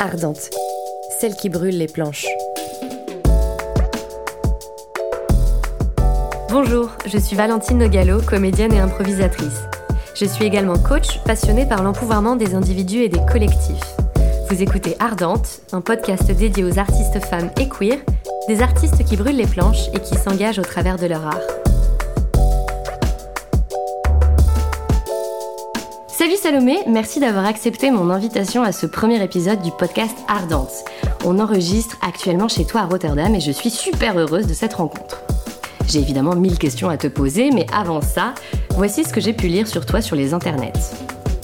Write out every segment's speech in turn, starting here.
ardente, celle qui brûle les planches. Bonjour, je suis Valentine Nogalo, comédienne et improvisatrice. Je suis également coach passionnée par l'empouvoirment des individus et des collectifs. Vous écoutez Ardente, un podcast dédié aux artistes femmes et queer, des artistes qui brûlent les planches et qui s'engagent au travers de leur art. Salomé, merci d'avoir accepté mon invitation à ce premier épisode du podcast Ardente. On enregistre actuellement chez toi à Rotterdam et je suis super heureuse de cette rencontre. J'ai évidemment mille questions à te poser, mais avant ça, voici ce que j'ai pu lire sur toi sur les internets.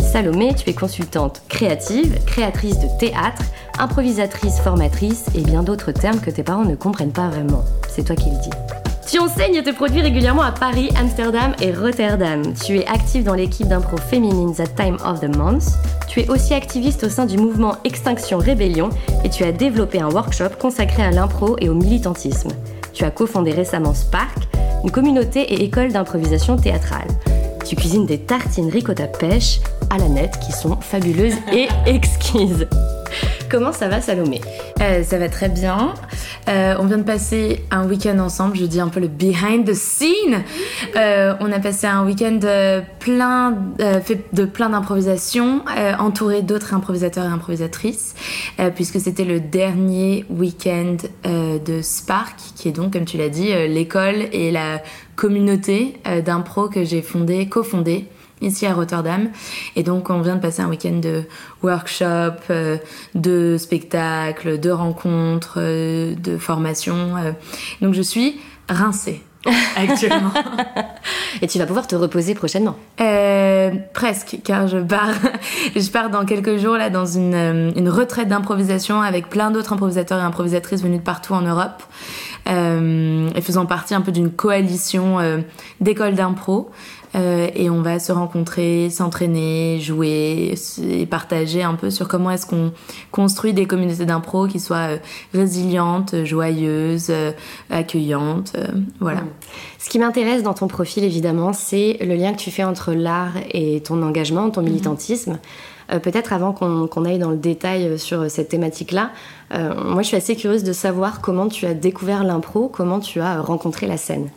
Salomé, tu es consultante créative, créatrice de théâtre, improvisatrice, formatrice et bien d'autres termes que tes parents ne comprennent pas vraiment. C'est toi qui le dis. Tu enseignes et te produis régulièrement à Paris, Amsterdam et Rotterdam. Tu es active dans l'équipe d'impro féminine The Time of the Month. Tu es aussi activiste au sein du mouvement Extinction Rébellion et tu as développé un workshop consacré à l'impro et au militantisme. Tu as cofondé récemment Spark, une communauté et école d'improvisation théâtrale. Tu cuisines des tartines ricotta pêche à la nette qui sont fabuleuses et exquises. Comment ça va Salomé euh, Ça va très bien. Euh, on vient de passer un week-end ensemble, je dis un peu le behind the scene. Euh, on a passé un week-end plein, fait de plein d'improvisations, entouré d'autres improvisateurs et improvisatrices, puisque c'était le dernier week-end de Spark, qui est donc, comme tu l'as dit, l'école et la communauté d'impro que j'ai fondée, cofondée ici à Rotterdam. Et donc on vient de passer un week-end de workshop, euh, de spectacles, de rencontres, euh, de formations. Euh. Donc je suis rincée actuellement. Et tu vas pouvoir te reposer prochainement Presque, car je pars, je pars dans quelques jours là dans une, une retraite d'improvisation avec plein d'autres improvisateurs et improvisatrices venus de partout en Europe. et faisant partie un peu d'une coalition d'écoles d'impro. Euh, et on va se rencontrer, s'entraîner, jouer et partager un peu sur comment est-ce qu'on construit des communautés d'impro qui soient euh, résilientes, joyeuses, euh, accueillantes. voilà. Mm. Ce qui m'intéresse dans ton profil, évidemment, c'est le lien que tu fais entre l'art et ton engagement, ton mm-hmm. militantisme. Peut-être avant qu'on aille dans le détail sur cette thématique-là, moi je suis assez curieuse de savoir comment tu as découvert l'impro, comment tu as rencontré la scène.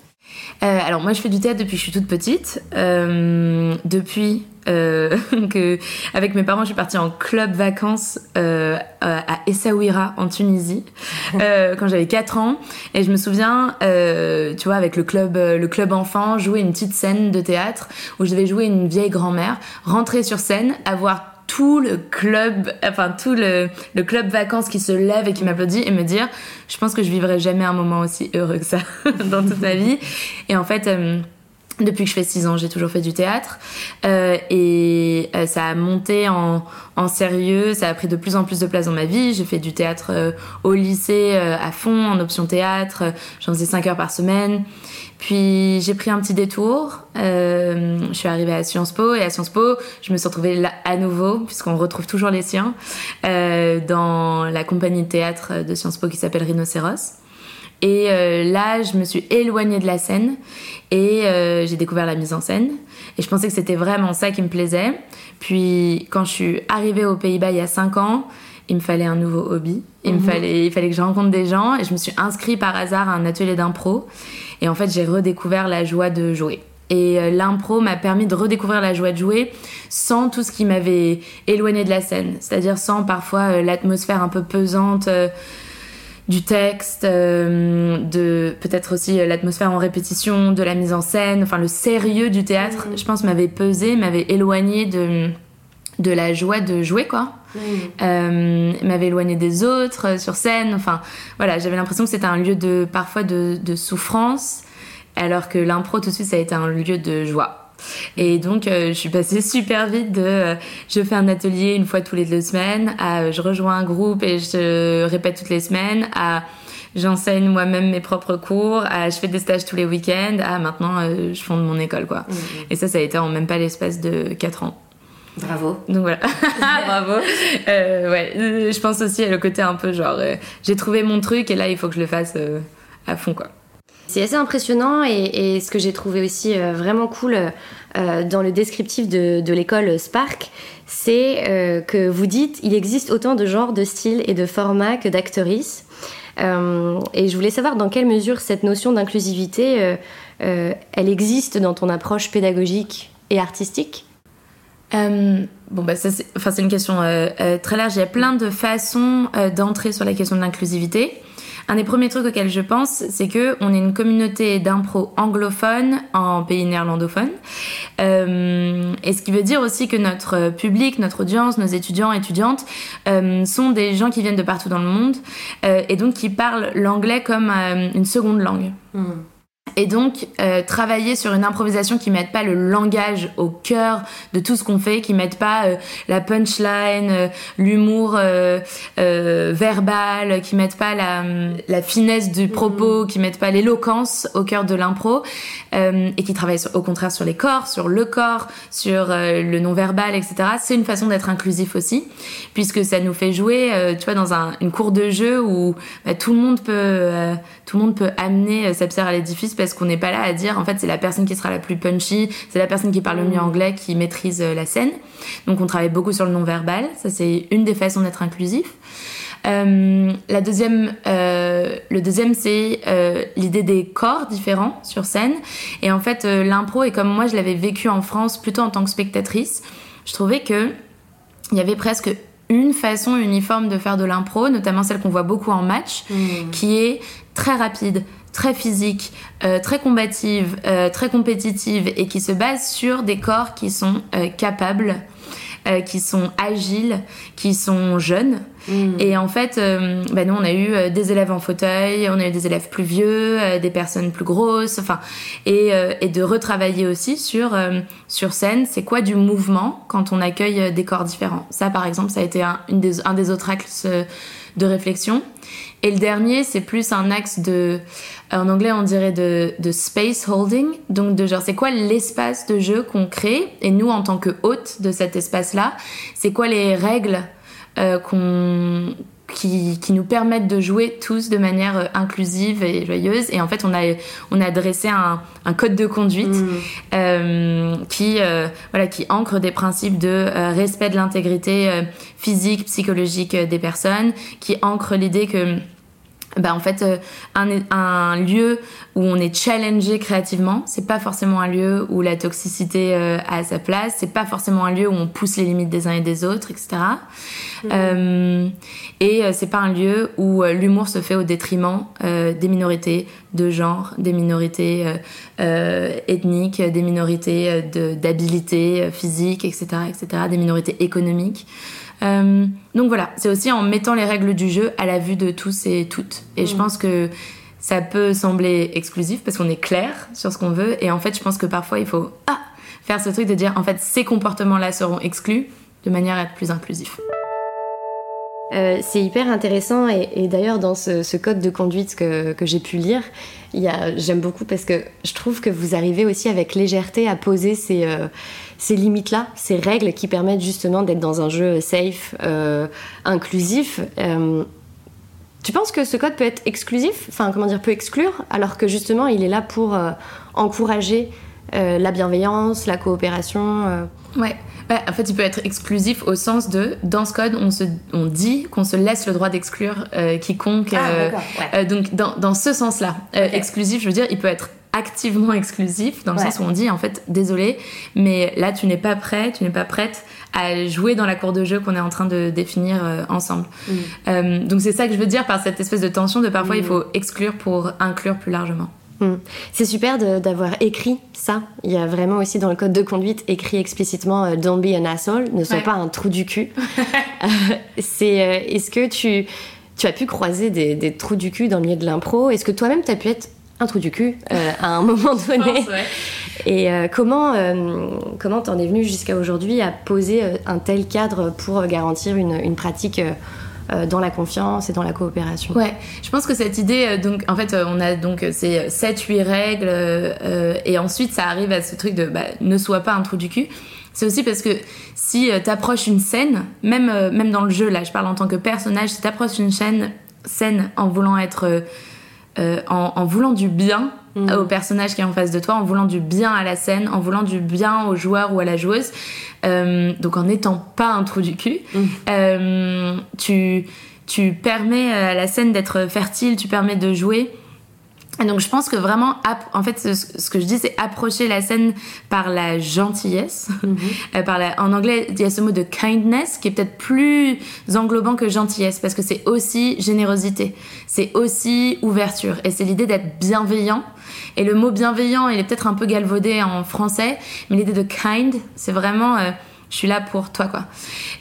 Euh, alors moi je fais du théâtre depuis que je suis toute petite. Euh, depuis euh, que avec mes parents je suis partie en club vacances à Essaouira en Tunisie quand j'avais 4 ans et je me souviens tu vois avec le club le club enfant jouer une petite scène de théâtre où je devais jouer une vieille grand-mère rentrer sur scène avoir tout le club, enfin tout le, le, club vacances qui se lève et qui m'applaudit et me dire, je pense que je vivrai jamais un moment aussi heureux que ça dans toute ma vie. Et en fait, euh, depuis que je fais 6 ans, j'ai toujours fait du théâtre euh, et euh, ça a monté en, en, sérieux, ça a pris de plus en plus de place dans ma vie. J'ai fait du théâtre euh, au lycée à fond, en option théâtre, j'en faisais 5 heures par semaine. Puis j'ai pris un petit détour, euh, je suis arrivée à Sciences Po et à Sciences Po, je me suis retrouvée là à nouveau, puisqu'on retrouve toujours les siens, euh, dans la compagnie de théâtre de Sciences Po qui s'appelle Rhinocéros. Et euh, là, je me suis éloignée de la scène et euh, j'ai découvert la mise en scène. Et je pensais que c'était vraiment ça qui me plaisait. Puis quand je suis arrivée aux Pays-Bas il y a 5 ans, il me fallait un nouveau hobby. Il, me mhm. fallait, il fallait que je rencontre des gens et je me suis inscrite par hasard à un atelier d'impro. Et en fait, j'ai redécouvert la joie de jouer. Et euh, l'impro m'a permis de redécouvrir la joie de jouer sans tout ce qui m'avait éloigné de la scène. C'est-à-dire sans parfois l'atmosphère un peu pesante du texte, de peut-être aussi l'atmosphère en répétition, de la mise en scène, enfin le sérieux du théâtre, mhm. je pense m'avait pesé, m'avait éloigné de de la joie de jouer quoi. Euh, m'avait éloigné des autres euh, sur scène. Enfin voilà, j'avais l'impression que c'était un lieu de parfois de, souffrance, alors que l'impro tout de suite ça a été un lieu de joie. Et donc euh, je suis passée super vite de je fais un atelier une fois tous les deux semaines à je rejoins un groupe et je répète toutes les semaines à j'enseigne moi-même mes propres cours, à je fais des stages tous les week-ends, à maintenant je fonde mon école quoi. Et ça ça a été en même pas l'espace de 4 ans. Bravo. Donc voilà. Bravo. Euh, ouais, euh, je pense aussi à le côté un peu genre, euh, j'ai trouvé mon truc et là il faut que je le fasse à fond quoi. C'est assez impressionnant et, ce que j'ai trouvé aussi vraiment cool dans le descriptif de, l'école Spark, c'est que vous dites il existe autant de genres, de styles et de formats que d'actrices. et je voulais savoir dans quelle mesure cette notion d'inclusivité, elle existe dans ton approche pédagogique et artistique euh, bon, bah, c'est, une question euh, euh, très large. Il y a plein de façons d'entrer sur la question de l'inclusivité. Un des premiers trucs auxquels je pense, c'est que on est une communauté d'impro anglophone en pays néerlandophone. et ce qui veut dire aussi que notre public, notre audience, nos étudiants, étudiantes sont des gens qui viennent de partout dans le monde et donc qui parlent l'anglais comme une seconde langue. Hmm. Et donc, euh, travailler sur une improvisation qui mette pas le langage au cœur de tout ce qu'on fait, qui mette pas euh, la punchline, euh, l'humour verbal, qui mette pas la, la finesse du propos, mm. qui mette pas l'éloquence au cœur de l'impro, et qui travaille au contraire sur les corps, sur le corps, sur le non-verbal, etc. C'est une façon d'être inclusif aussi, puisque ça nous fait jouer, tu vois, dans un, une cour de jeu où bah, tout le monde peut, tout le monde peut amener sa pierre à l'édifice parce qu'on n'est pas là à dire en fait c'est la personne qui sera la plus punchy, c'est la personne qui parle le mieux mm. anglais qui maîtrise euh, la scène. Donc on travaille beaucoup sur le non-verbal, ça c'est une des façons d'être inclusif. Euh, la deuxième, euh, le deuxième, c'est l'idée des corps différents sur scène. Et en fait, l'impro, et comme moi je l'avais vécu en France plutôt en tant que spectatrice, je trouvais que il y avait presque une façon uniforme de faire de l'impro, notamment celle qu'on voit beaucoup en match, mm. qui est très rapide, très physique, euh, très combative, euh, très compétitive et qui se base sur des corps qui sont euh, capables, qui sont agiles, qui sont jeunes. Mm. Et en fait, bah nous on a eu des élèves en fauteuil, on a eu des élèves plus vieux, des personnes plus grosses, enfin, et, et, de retravailler aussi sur sur scène, c'est quoi du mouvement quand on accueille des corps différents? Ça, par exemple, ça a été un, une des, un des autres axes de réflexion. Et le dernier, c'est plus un axe de, en anglais on dirait de, de space holding, donc de genre c'est quoi l'espace de jeu qu'on crée, et nous en tant que hôte de cet espace-là, c'est quoi les règles euh, qu'on qui, qui, nous permettent de jouer tous de manière euh, inclusive et joyeuse. Et en fait, on a, on a dressé un, un code de conduite mm. euh, qui, euh, voilà, qui ancre des principes de euh, respect de l'intégrité physique, psychologique des personnes, qui ancre l'idée que bah en fait un, un, lieu où on est challengé créativement c'est pas forcément un lieu où la toxicité a sa place c'est pas forcément un lieu où on pousse les limites des uns et des autres etc euh, et euh, c'est pas un lieu où euh, l'humour se fait au détriment des minorités de genre, des minorités ethniques, des minorités d'habilité physique, etc., etc., des minorités économiques. Donc voilà, c'est aussi en mettant les règles du jeu à la vue de tous et toutes. Et je mm. pense que ça peut sembler exclusif parce qu'on est clair sur ce qu'on veut. Et en fait, je pense que parfois il faut ah, faire ce truc de dire en fait ces comportements-là seront exclus de manière à être plus inclusif. Euh, c'est hyper intéressant et, d'ailleurs dans ce, code de conduite que, j'ai pu lire, j'aime beaucoup parce que je trouve que vous arrivez aussi avec légèreté à poser ces, euh, limites-là, ces règles qui permettent justement d'être dans un jeu safe, euh, inclusif. tu penses que ce code peut être exclusif, enfin comment dire, peut exclure, alors que justement il est là pour encourager la bienveillance, la coopération Ouais. Bah, en fait, il peut être exclusif au sens de, dans ce code, on, se, on dit qu'on se laisse le droit d'exclure euh, quiconque. Ah, euh, euh, donc, dans, dans ce sens-là, exclusif, je veux dire, il peut être activement exclusif, dans le sens où on dit, en fait, désolé, mais là, tu n'es pas prêt, tu n'es pas prête à jouer dans la cour de jeu qu'on est en train de définir ensemble. Mm. donc, c'est ça que je veux dire par cette espèce de tension de parfois, il mm. faut exclure pour inclure plus largement. Hmm. C'est super d'avoir écrit ça. Il y a vraiment aussi dans le code de conduite écrit explicitement euh, Don't be an asshole, ne sois pas un trou du cul. Euh, c'est euh, est-ce que tu tu as pu croiser des, trous du cul dans le milieu de l'impro? Est-ce que toi-même tu as pu être un trou du cul à un moment donné? Et comment comment t'en es venu jusqu'à aujourd'hui à poser un tel cadre pour garantir une, une pratique euh, dans la confiance et dans la coopération. Ouais, je pense que cette idée, euh, donc en fait, euh, on a donc ces 7-8 règles et ensuite ça arrive à ce truc de bah, ne sois pas un trou du cul. C'est aussi parce que si tu approches une scène, même, même dans le jeu, là je parle en tant que personnage, si tu approches une scène, scène en voulant être. en, voulant du bien mm. au personnage qui est en face de toi, en voulant du bien à la scène, en voulant du bien au joueur ou à la joueuse. Euh, donc en n'étant pas un trou du cul, mm. euh, tu, tu permets à la scène d'être fertile, tu permets de jouer donc je pense que vraiment, en fait, ce, que je dis, c'est approcher la scène par la gentillesse. Mhm. Euh, par la, en anglais, il y a ce mot de kindness qui est peut-être plus englobant que gentillesse parce que c'est aussi générosité, c'est aussi ouverture et c'est l'idée d'être bienveillant. Et le mot bienveillant, il est peut-être un peu galvaudé en français, mais l'idée de kind, c'est vraiment euh, je suis là pour toi quoi.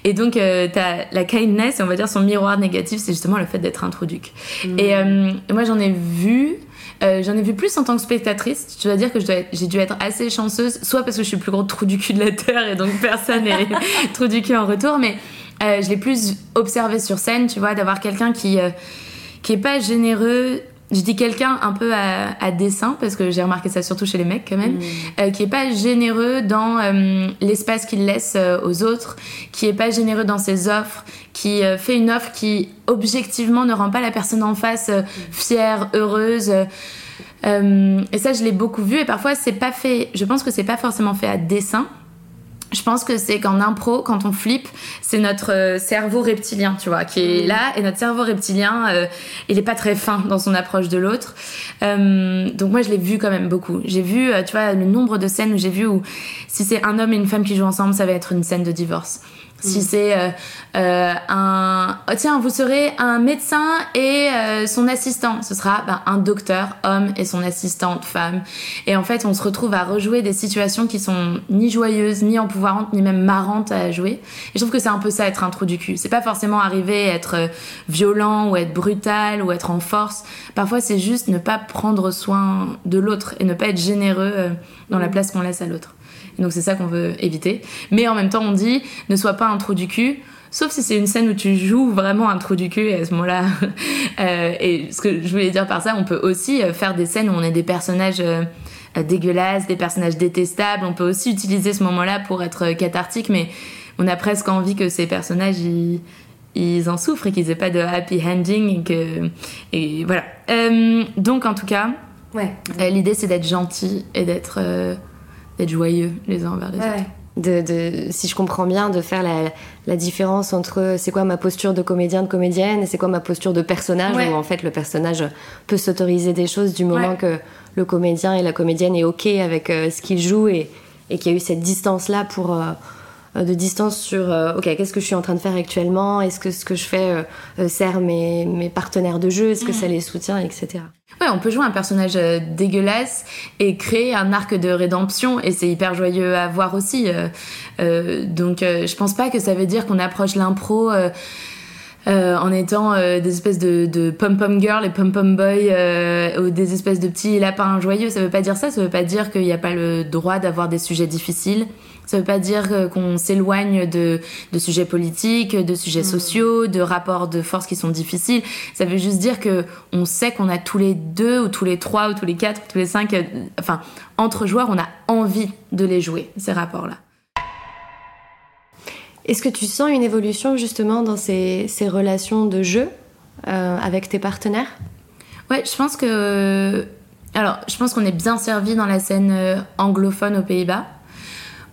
Et donc euh, t'as la kindness, et on va dire son miroir négatif, c'est justement le fait d'être un duc. Mhm. Et euh, moi j'en ai vu euh, j'en ai vu plus en tant que spectatrice. Je dois dire que j'ai dû être assez chanceuse, soit parce que je suis le plus gros trou du cul de la terre et donc personne n'est trou du cul en retour, mais je l'ai plus observé sur scène, tu vois, d'avoir quelqu'un qui qui est pas généreux je dis quelqu'un un peu à, dessin parce que j'ai remarqué ça surtout chez les mecs quand même, mm. euh, qui est pas généreux dans euh, l'espace qu'il laisse euh, aux autres, qui est pas généreux dans ses offres, qui fait une offre qui objectivement ne rend pas la personne en face fière, heureuse. et ça, je l'ai beaucoup vu et parfois c'est pas fait. Je pense que c'est pas forcément fait à dessin je pense que c'est qu'en impro, quand on flippe, c'est notre euh, cerveau reptilien, tu vois, qui est mm. là, et notre cerveau reptilien, euh, il est pas très fin dans son approche de l'autre. Euh, donc moi, je l'ai vu quand même beaucoup. J'ai vu, tu vois, le nombre de scènes où j'ai vu où si c'est un homme et une femme qui jouent ensemble, ça va être une scène de divorce. Si mm. c'est euh, euh, un... Oh, tiens, vous serez un médecin et euh, son assistant. Ce sera bah, un docteur, homme, et son assistante, femme. Et en fait, on se retrouve à rejouer des situations qui sont ni joyeuses, ni empouvoirantes, ni même marrantes à jouer. Et je trouve que c'est un peu ça, être un trou du cul. C'est pas forcément arriver à être violent ou être brutal ou être en force. Parfois, c'est juste ne pas prendre soin de l'autre et ne pas être généreux dans la mm. place qu'on laisse à l'autre donc c'est ça qu'on veut éviter. Mais en même temps, on dit ne sois pas un trou du cul. Sauf si c'est une scène où tu joues vraiment un trou du cul et à ce moment-là. Euh, et ce que je voulais dire par ça, on peut aussi euh, faire des scènes où on est des personnages euh, dégueulasses, des personnages détestables. On peut aussi utiliser ce moment-là pour être cathartique, mais on a presque envie que ces personnages ils, en souffrent et qu'ils aient pas de happy ending et que et voilà. donc en tout cas, ouais. l'idée c'est d'être gentil et d'être d'être joyeux les uns envers les autres. De, de, si je comprends bien, de faire la, la différence entre c'est quoi ma posture de comédien, de comédienne, et c'est quoi ma posture de personnage, où en fait le personnage peut s'autoriser des choses du moment que le comédien et la comédienne est ok avec euh, ce qu'il joue et, et qu'il y a eu cette distance-là pour... Euh, de distance sur euh, ok qu'est-ce que je suis en train de faire actuellement? Est-ce que ce que je fais sert mes, mes partenaires de jeu? Est-ce que ça les soutient? Etc Ouais, on peut jouer un personnage euh, dégueulasse et créer un arc de rédemption et c'est hyper joyeux à voir aussi. Euh, euh, donc je pense pas que ça veut dire qu'on approche l'impro en étant des espèces de, pom-pom girl et pom-pom boy ou des espèces de petits lapins joyeux. Ça veut pas dire ça, ça veut pas dire qu'il n'y a pas le droit d'avoir des sujets difficiles. Ça veut pas dire qu'on s'éloigne de, de, sujets politiques, de sujets mmh. sociaux, de rapports de force qui sont difficiles. Ça veut juste dire que on sait qu'on a tous les deux ou tous les trois ou tous les quatre, ou tous les cinq, euh, enfin entre joueurs, on a envie de les jouer ces rapports-là. Est-ce que tu sens une évolution justement dans ces, ces relations de jeu euh, avec tes partenaires? Ouais, je pense que alors, je pense qu'on est bien servi dans la scène euh, anglophone aux Pays-Bas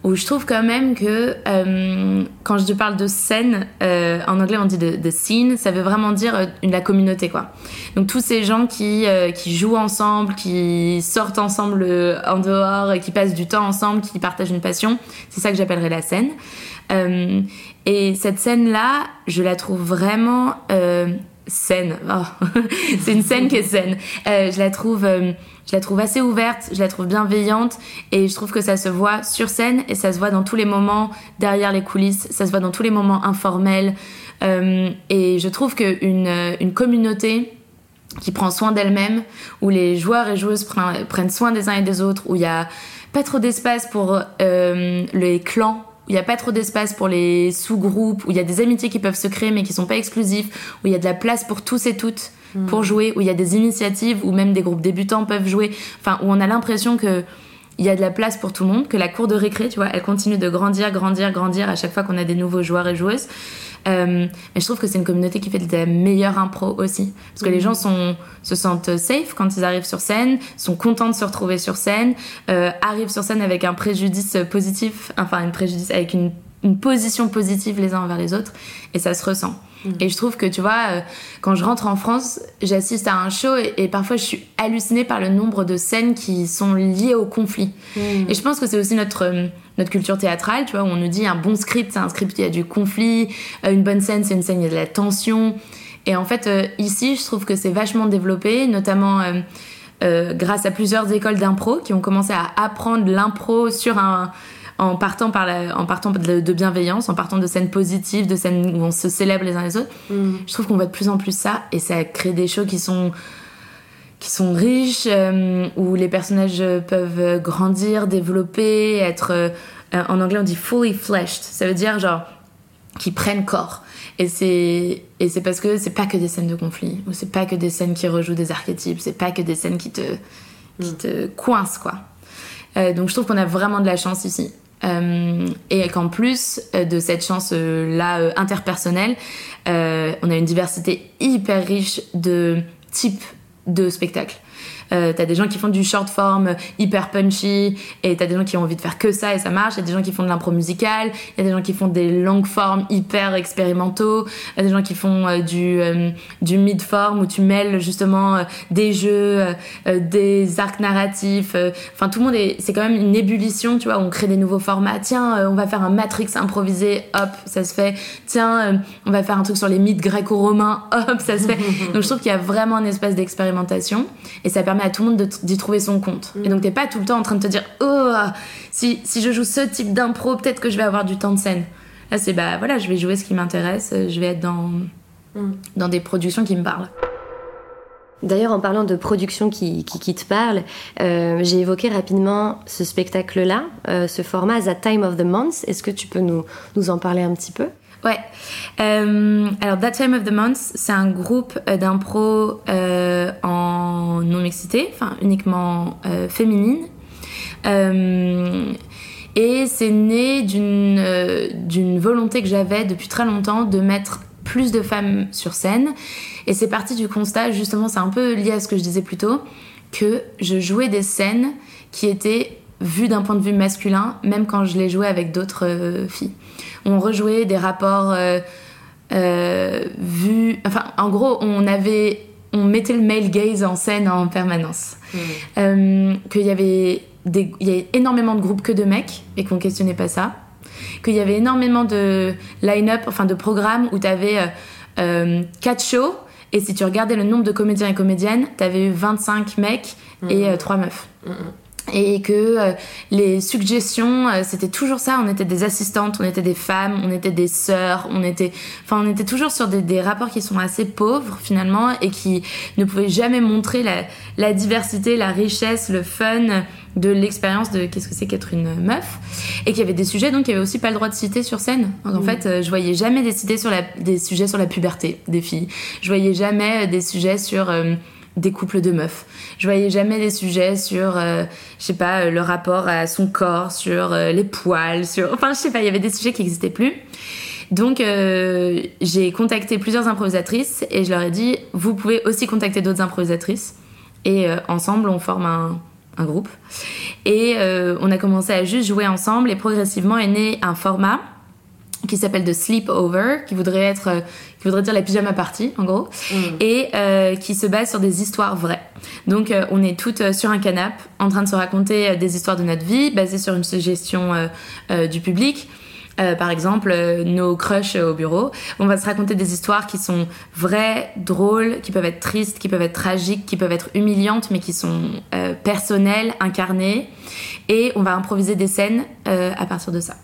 où je trouve quand même que euh, quand je parle de scène, euh, en anglais on dit de, scene, ça veut vraiment dire euh, la communauté quoi. Donc tous ces gens qui, qui jouent ensemble, qui sortent ensemble en dehors, qui passent du temps ensemble, qui partagent une passion, c'est ça que j'appellerais la scène. et cette scène là, je la trouve vraiment saine. Oh. c'est une scène qui est saine. je la trouve je la trouve assez ouverte, je la trouve bienveillante et je trouve que ça se voit sur scène et ça se voit dans tous les moments derrière les coulisses, ça se voit dans tous les moments informels. Euh, et je trouve qu'une une communauté qui prend soin d'elle-même, où les joueurs et joueuses prennent soin des uns et des autres, où il n'y a pas trop d'espace pour euh, les clans où il n'y a pas trop d'espace pour les sous-groupes, où il y a des amitiés qui peuvent se créer mais qui sont pas exclusifs, où il y a de la place pour tous et toutes pour jouer, où il y a des initiatives, où même des groupes débutants peuvent jouer, enfin où on a l'impression que il y a de la place pour tout le monde, que la cour de récré, tu vois, elle continue de grandir, grandir, grandir à chaque fois qu'on a des nouveaux joueurs et joueuses. Euh, mais je trouve que c'est une communauté qui fait de la meilleure impro aussi. Parce que les gens sont, se sentent safe quand ils arrivent sur scène, sont contents de se retrouver sur scène, euh, arrivent sur scène avec un préjudice positif, enfin une préjudice avec une, une position positive les uns envers les autres, et ça se ressent. Mm. Et je trouve que, tu vois, euh, quand je rentre en France, j'assiste à un show et, parfois je suis hallucinée par le nombre de scènes qui sont liées au conflit. Mm. Et je pense que c'est aussi notre, euh, notre culture théâtrale, tu vois, où on nous dit un bon script, c'est un script y a du conflit, euh, une bonne scène, c'est une scène y a de la tension. Et en fait, ici, je trouve que c'est vachement développé, notamment grâce à plusieurs écoles d'impro qui ont commencé à apprendre l'impro sur un en partant, par en partant de, bienveillance, en partant de scènes positives, de scènes où on se célèbre les uns les autres. Mm. Je trouve qu'on voit de plus en plus ça et ça crée des shows qui sont qui sont riches, euh, où les personnages peuvent grandir, développer, être... Euh, en anglais, on dit fully fleshed. Ça veut dire, genre, qui prennent corps. Et c'est, et c'est parce que c'est pas que des scènes de conflit, ou c'est pas que des scènes qui rejouent des archétypes, c'est pas que des scènes qui te, qui mm. te coincent, quoi. Euh, donc je trouve qu'on a vraiment de la chance ici. Euh, et qu'en plus euh, de cette chance-là euh, interpersonnelle, on a une diversité hyper riche de types de spectacles. Euh, t'as des gens qui font du short form hyper punchy et t'as des gens qui ont envie de faire que ça et ça marche. Il y a des gens qui font de l'impro musical, il y a des gens qui font des longues formes hyper expérimentaux, il y a des gens qui font euh, du, euh, du mid form où tu mêles justement des jeux, des arcs narratifs. Enfin, tout le monde est. C'est quand même une ébullition, tu vois, on crée des nouveaux formats. Tiens, on va faire un Matrix improvisé, hop, ça se fait. Tiens, on va faire un truc sur les mythes gréco-romains, hop, ça se fait. Donc je trouve qu'il y a vraiment un espace d'expérimentation et ça permet à tout le monde d'y trouver son compte. Et donc t'es pas tout le temps en train de te dire oh si, si je joue ce type d'impro peut-être que je vais avoir du temps de scène. Là c'est bah voilà je vais jouer ce qui m'intéresse, je vais être dans mm. dans des productions qui me parlent. D'ailleurs, en parlant de productions qui, qui, te parlent, euh, j'ai évoqué rapidement ce spectacle-là, euh, ce format The Time of the Month. Est-ce que tu peux nous, nous en parler un petit peu? Ouais. Euh, alors, That Time of the Month, c'est un groupe euh, d'impro euh, en non-mixité, enfin uniquement féminine. et c'est né d'une d'une volonté que j'avais depuis très longtemps de mettre plus de femmes sur scène. Et c'est parti du constat, justement, c'est un peu lié à ce que je disais plus tôt, que je jouais des scènes qui étaient vues d'un point de vue masculin, même quand je les jouais avec d'autres filles on rejouait des rapports euh, euh, vus. Enfin, en gros, on avait. On mettait le male gaze en scène en permanence. Euh, qu'il y avait des, il y avait énormément de groupes que de mecs et qu'on questionnait pas ça. Qu'il y avait énormément de line-up, enfin de programmes où tu avais 4 shows et si tu regardais le nombre de comédiens et comédiennes, tu avais eu 25 mecs et 3 meufs. Hmm et que euh, les suggestions euh, c'était toujours ça. On était des assistantes on était des femmes on était des sœurs on était enfin on était toujours sur des, des, rapports qui sont assez pauvres finalement et qui ne pouvaient jamais montrer la, la diversité la richesse le fun de l'expérience de qu'est-ce que c'est qu'être une meuf. Et qu'il y avait des sujets donc il y avait aussi pas le droit de citer sur scène. En fait euh, je voyais jamais des, sur la, des sujets sur la puberté des filles. Je voyais jamais des sujets sur des couples de meufs. Je voyais jamais des sujets sur, euh, je sais pas, euh, le rapport à son corps, sur euh, les poils, sur, enfin je sais pas, il y avait des sujets qui n'existaient plus. Donc j'ai contacté plusieurs improvisatrices et je leur ai dit, vous pouvez aussi contacter d'autres improvisatrices et ensemble on forme un groupe. Et on a commencé à juste jouer ensemble et progressivement est né un format qui s'appelle The Sleepover, qui voudrait être, euh, qui voudrait dire la pyjama party en gros, mm. et euh, qui se base sur des histoires vraies. Donc euh, on est toutes sur un canapé en train de se raconter des histoires de notre vie, basées sur une suggestion du public. par exemple, nos crushs au bureau. On va se raconter des histoires qui sont vraies, drôles, qui peuvent être tristes, qui peuvent être tragiques, qui peuvent être humiliantes, mais qui sont personnelles, incarnées. Et on va improviser des scènes à partir de ça.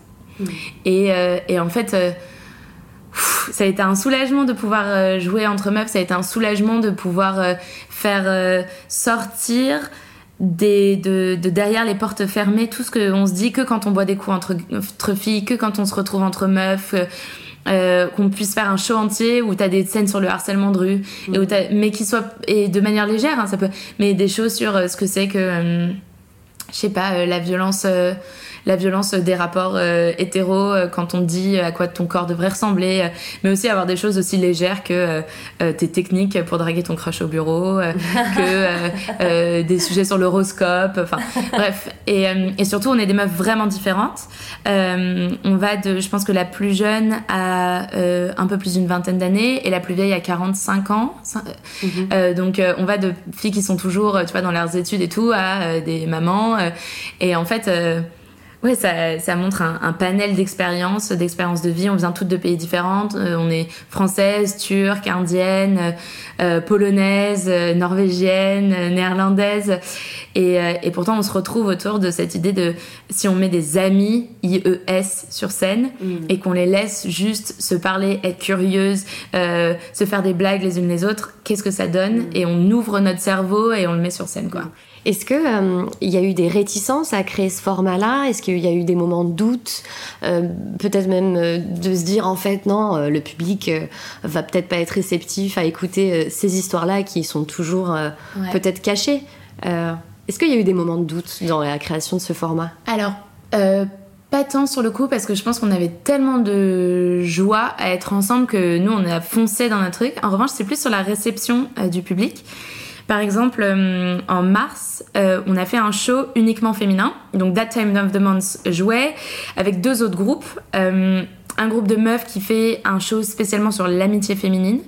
Euh, et, en fait, euh, ça a été un soulagement de pouvoir euh, jouer entre meufs, ça a été un soulagement de pouvoir faire sortir des, de, derrière les portes fermées tout ce qu'on se dit que quand on boit des coups entre, filles, que quand on se retrouve entre meufs. qu'on puisse faire un show entier où t'as des scènes sur le harcèlement de rue et où mais qui soit et de manière légère hein, ça peut mais des choses sur ce que c'est que je sais pas, la violence la violence des rapports euh, hétéros euh, quand on dit à quoi ton corps devrait ressembler, euh, mais aussi avoir des choses aussi légères que tes techniques pour draguer ton crush au bureau, que des sujets sur l'horoscope, enfin bref. Et, et, surtout, on est des meufs vraiment différentes. on va de, je pense que la plus jeune a un peu plus d'une vingtaine d'années et la plus vieille a 45 ans. Mhm. donc on va de filles qui sont toujours, tu vois, dans leurs études et tout, à des mamans. et en fait Ouais, ça, ça montre un, un panel d'expériences, d'expériences de vie. On vient toutes de pays différents. Euh, on est française, turque, indienne, euh, polonaise, euh, norvégienne, néerlandaise. Et, et, pourtant, on se retrouve autour de cette idée de si on met des amis IES sur scène mm. et qu'on les laisse juste se parler, être curieuses, se faire des blagues les unes les autres, qu'est-ce que ça donne? Mm. Et on ouvre notre cerveau et on le met sur scène, quoi. Est-ce qu'il euh, y a eu des réticences à créer ce format-là? Est-ce qu'il y a eu des moments de doute? Euh, Peut-être même euh, de se dire en fait non, le public va peut-être pas être réceptif à écouter ces histoires-là qui sont toujours peut-être cachées. Est-ce qu'il y a eu des moments de doute dans la création de ce format? Alors, pas tant sur le coup parce que je pense qu'on avait tellement de joie à être ensemble que nous on a foncé dans notre truc. En revanche, c'est plus sur la réception du public. Par exemple, euh, en mars, euh, on a fait un show uniquement féminin. Donc That Time of the Month jouait avec deux autres groupes. Euh, un groupe de meufs qui fait un show spécialement sur l'amitié féminine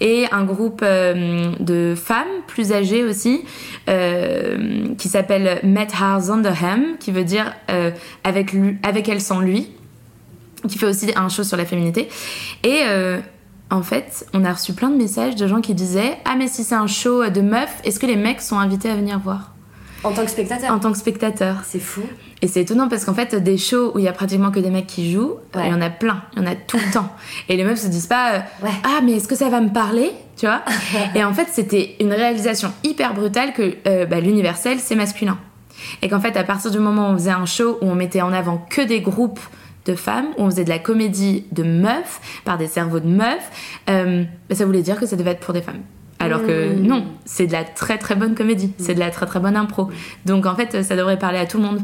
et un groupe de femmes plus âgées aussi qui s'appelle Met Haar Zonderham qui veut dire avec, avec elle sans lui qui fait aussi un show sur la féminité et en fait, on a reçu plein de messages de gens qui disaient Ah, mais si c'est un show de meufs, est-ce que les mecs sont invités à venir voir? En tant que spectateur En tant que spectateur. C'est fou. Et c'est étonnant parce qu'en fait, des shows où il y a pratiquement que des mecs qui jouent, il y en a plein, il y en a tout le temps. Et les meufs se disent pas euh, Ah, mais est-ce que ça va me parler? Tu vois Et en fait, c'était une réalisation hyper brutale que euh, bah, l'universel, c'est masculin. Et qu'en fait, à partir du moment où on faisait un show où on mettait en avant que des groupes de femmes, où on faisait de la comédie de meufs, par des cerveaux de meufs, euh, bah, ça voulait dire que ça devait être pour des femmes. Alors que mmh. non, c'est de la très très bonne comédie, c'est de la très très bonne impro. Donc en fait, ça devrait parler à tout le monde.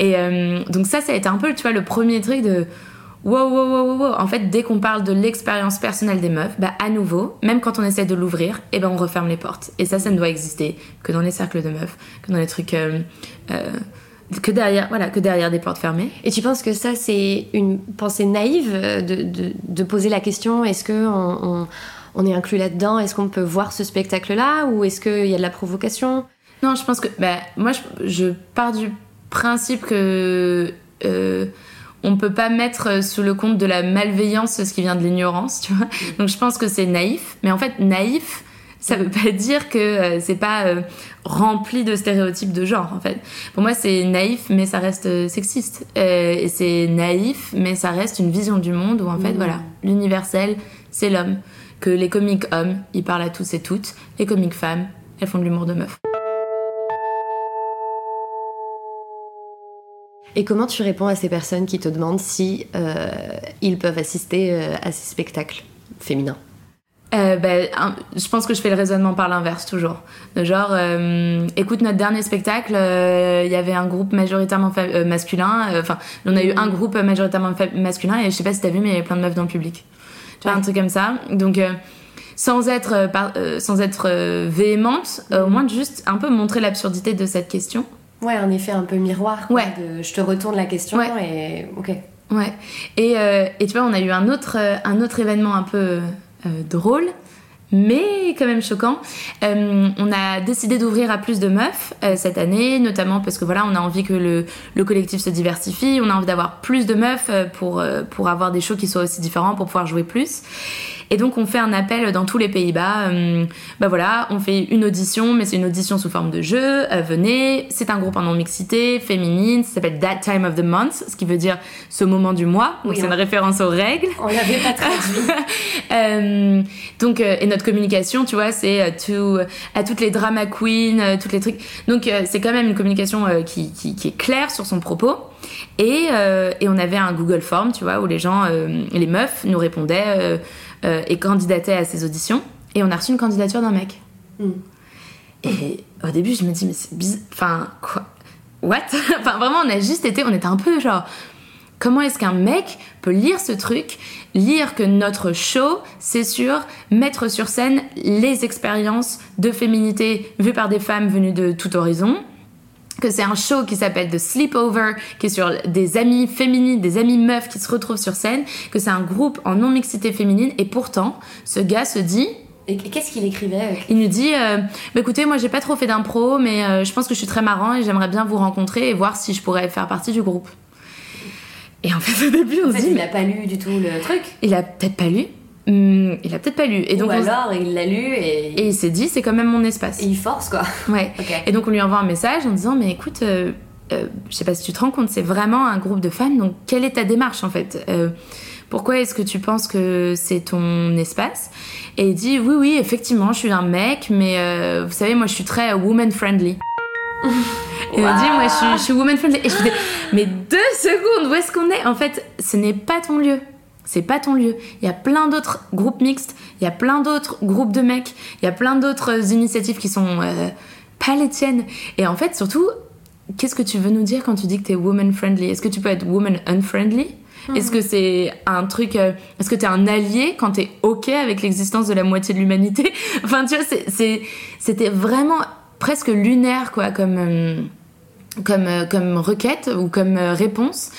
Et euh, donc ça, ça a été un peu, tu vois, le premier truc de wow, wow, wow, wow. En fait, dès qu'on parle de l'expérience personnelle des meufs, bah à nouveau, même quand on essaie de l'ouvrir, et eh ben on referme les portes. Et ça, ça ne doit exister que dans les cercles de meufs, que dans les trucs. Euh, que derrière, voilà, que derrière des portes fermées. Et tu penses que ça, c'est une pensée naïve de, de, poser la question est-ce qu'on on, on, est inclus là-dedans? Est-ce qu'on peut voir ce spectacle-là? Ou est-ce qu'il y a de la provocation? Non, je pense que. Bah, moi, je, pars du principe que. Euh, on peut pas mettre sous le compte de la malveillance ce qui vient de l'ignorance, tu vois? Donc je pense que c'est naïf. Mais en fait, naïf, ça veut pas dire que euh, c'est pas euh, rempli de stéréotypes de genre en fait. Pour moi c'est naïf mais ça reste euh, sexiste et c'est naïf mais ça reste une vision du monde où en fait mmh. voilà l'universel c'est l'homme que les comiques hommes ils parlent à tous et toutes les comiques femmes elles font de l'humour de meuf. Et comment tu réponds à ces personnes qui te demandent si ils peuvent assister à ces spectacles féminins? Euh, ben, je pense que je fais le raisonnement par l'inverse toujours. genre, euh, écoute, notre dernier spectacle, euh, il y avait un groupe majoritairement masculin. Enfin, on a eu un groupe majoritairement masculin et je sais pas si t'as vu, mais il y avait plein de meufs dans le public. Tu vois, un truc comme ça. Donc, sans être, sans être véhémente, au moins juste un peu montrer l'absurdité de cette question. Ouais, en effet, un peu miroir. ouais. je te retourne la question et ok. Ouais. Et, et tu vois, on a eu un autre, un autre événement un peu drôle mais quand même choquant. Euh, on a décidé d'ouvrir à plus de meufs euh, cette année, notamment parce que voilà, on a envie que le, le collectif se diversifie, on a envie d'avoir plus de meufs pour, pour avoir des shows qui soient aussi différents, pour pouvoir jouer plus. Et donc on fait un appel dans tous les Pays-Bas. Euh, bah voilà, on fait une audition, mais c'est une audition sous forme de jeu. Euh, venez, c'est un groupe en non-mixité, féminine, ça s'appelle That Time of the Month, ce qui veut dire ce moment du mois. Donc c'est une référence aux règles. On l'avait pas traduit. euh, donc et notre communication, tu vois, c'est à toutes les drama queens, toutes les trucs. Donc c'est quand même une communication qui, qui, qui, est claire sur son propos. Et, et, on avait un Google Form, tu vois, où les gens, les meufs nous répondaient euh, et candidatait à ces auditions. Et on a reçu une candidature d'un mec. Hmm. Et au début, je me dis, mais c'est bizarre. Enfin, quoi what? Enfin, vraiment, on a juste été, on était un peu genre, comment est-ce qu'un mec peut lire ce truc, lire que notre show, c'est sur mettre sur scène les expériences de féminité vues par des femmes venues de tout horizon que c'est un show qui s'appelle The Sleepover, qui est sur des amies féminines, des amies meufs qui se retrouvent sur scène, que c'est un groupe en non-mixité féminine, et pourtant, ce gars se dit, et qu'est-ce qu'il écrivait? Il nous dit euh, bah, écoutez, moi j'ai pas trop fait d'impro, mais euh, je pense que je suis très marrant et j'aimerais bien vous rencontrer et voir si je pourrais faire partie du groupe. Et en fait, au début, on En se fait, dit il a pas lu du tout le truc. il a peut-être pas lu. Hum, il a peut-être pas lu. Et donc, Ou on alors il l'a lu et, et il s'est dit c'est quand même mon espace. et il force quoi. Ouais. Et donc on lui envoie un message en disant mais écoute, euh, euh, je sais pas si tu te rends compte, c'est vraiment un groupe de femmes, donc quelle est ta démarche en fait? Euh, Pourquoi est-ce que tu penses que c'est ton espace? Et il dit oui oui effectivement je suis un mec, mais euh, vous savez moi je suis très woman friendly. Et il me dit moi je suis, je suis woman friendly. Et je dis mais deux secondes où est-ce qu'on est? En fait ce n'est pas ton lieu. C'est pas ton lieu. Il y a plein d'autres groupes mixtes, il y a plein d'autres groupes de mecs, il y a plein d'autres initiatives qui sont euh, pas les tiennes. Et en fait, surtout, qu'est-ce que tu veux nous dire quand tu dis que t'es woman friendly? Est-ce que tu peux être woman unfriendly? Est-ce que c'est un truc euh, Est-ce que t'es un allié quand t'es ok avec l'existence de la moitié de l'humanité? Enfin, tu vois, c'était vraiment presque lunaire, quoi, comme euh, comme comme requête ou comme réponse.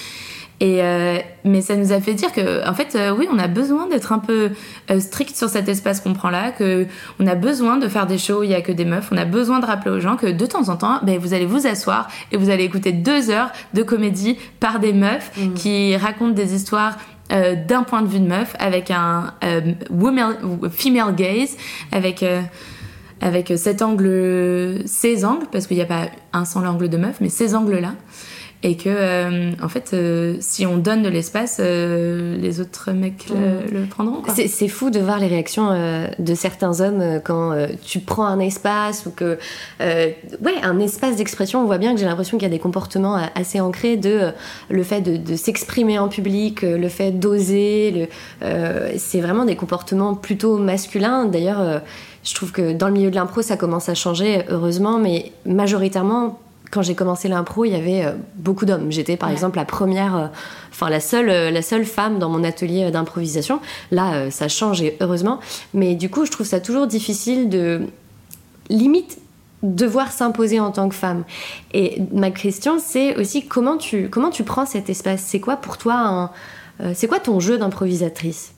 Et euh, mais ça nous a fait dire que en fait euh, oui on a besoin d'être un peu euh, strict sur cet espace qu'on prend là que on a besoin de faire des shows où il y a que des meufs on a besoin de rappeler aux gens que de temps en temps ben, vous allez vous asseoir et vous allez écouter deux heures de comédie par des meufs qui racontent des histoires euh, d'un point de vue de meuf avec un euh, woman, female gaze avec euh, avec cet angle, ces angles, parce qu'il n'y a pas un seul angle de meuf, mais ces angles-là. Et que, euh, en fait, euh, si on donne de l'espace, euh, les autres mecs le, le prendront. C'est fou de voir les réactions de certains hommes quand tu prends un espace ou que. ouais, un espace d'expression. On voit bien que j'ai l'impression qu'il y a des comportements assez ancrés de le fait de, de s'exprimer en public, le fait d'oser. C'est vraiment des comportements plutôt masculins. D'ailleurs, je trouve que dans le milieu de l'impro, ça commence à changer, heureusement, mais majoritairement. Quand j'ai commencé l'impro, il y avait euh, beaucoup d'hommes. J'étais par Ouais. exemple la première, euh, enfin la seule, euh, la seule femme dans mon atelier d'improvisation. Là, euh, ça change et heureusement. Mais du coup, je trouve ça toujours difficile de limite devoir s'imposer en tant que femme. Et ma question, c'est aussi comment tu comment tu prends cet espace? C'est quoi pour toi un, c'est quoi ton jeu d'improvisatrice?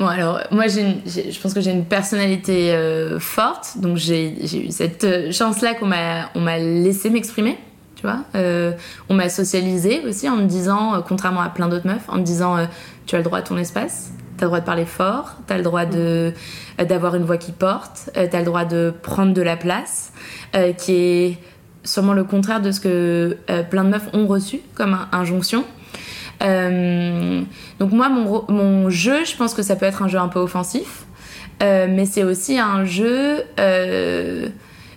Bon, alors, moi, je pense que j'ai une personnalité euh, forte, donc j'ai eu cette euh, chance-là qu'on m'a laissé m'exprimer, tu vois. Euh, on m'a socialisé aussi en me disant, contrairement à plein d'autres meufs, en me disant, tu as le droit à ton espace, t'as le droit de parler fort, t'as le droit de d'avoir une voix qui porte, t'as le droit de prendre de la place, qui est sûrement le contraire de ce que plein de meufs ont reçu comme injonction. Euh, donc moi, mon, mon jeu, je pense que ça peut être un jeu un peu offensif, euh, mais c'est aussi un jeu euh,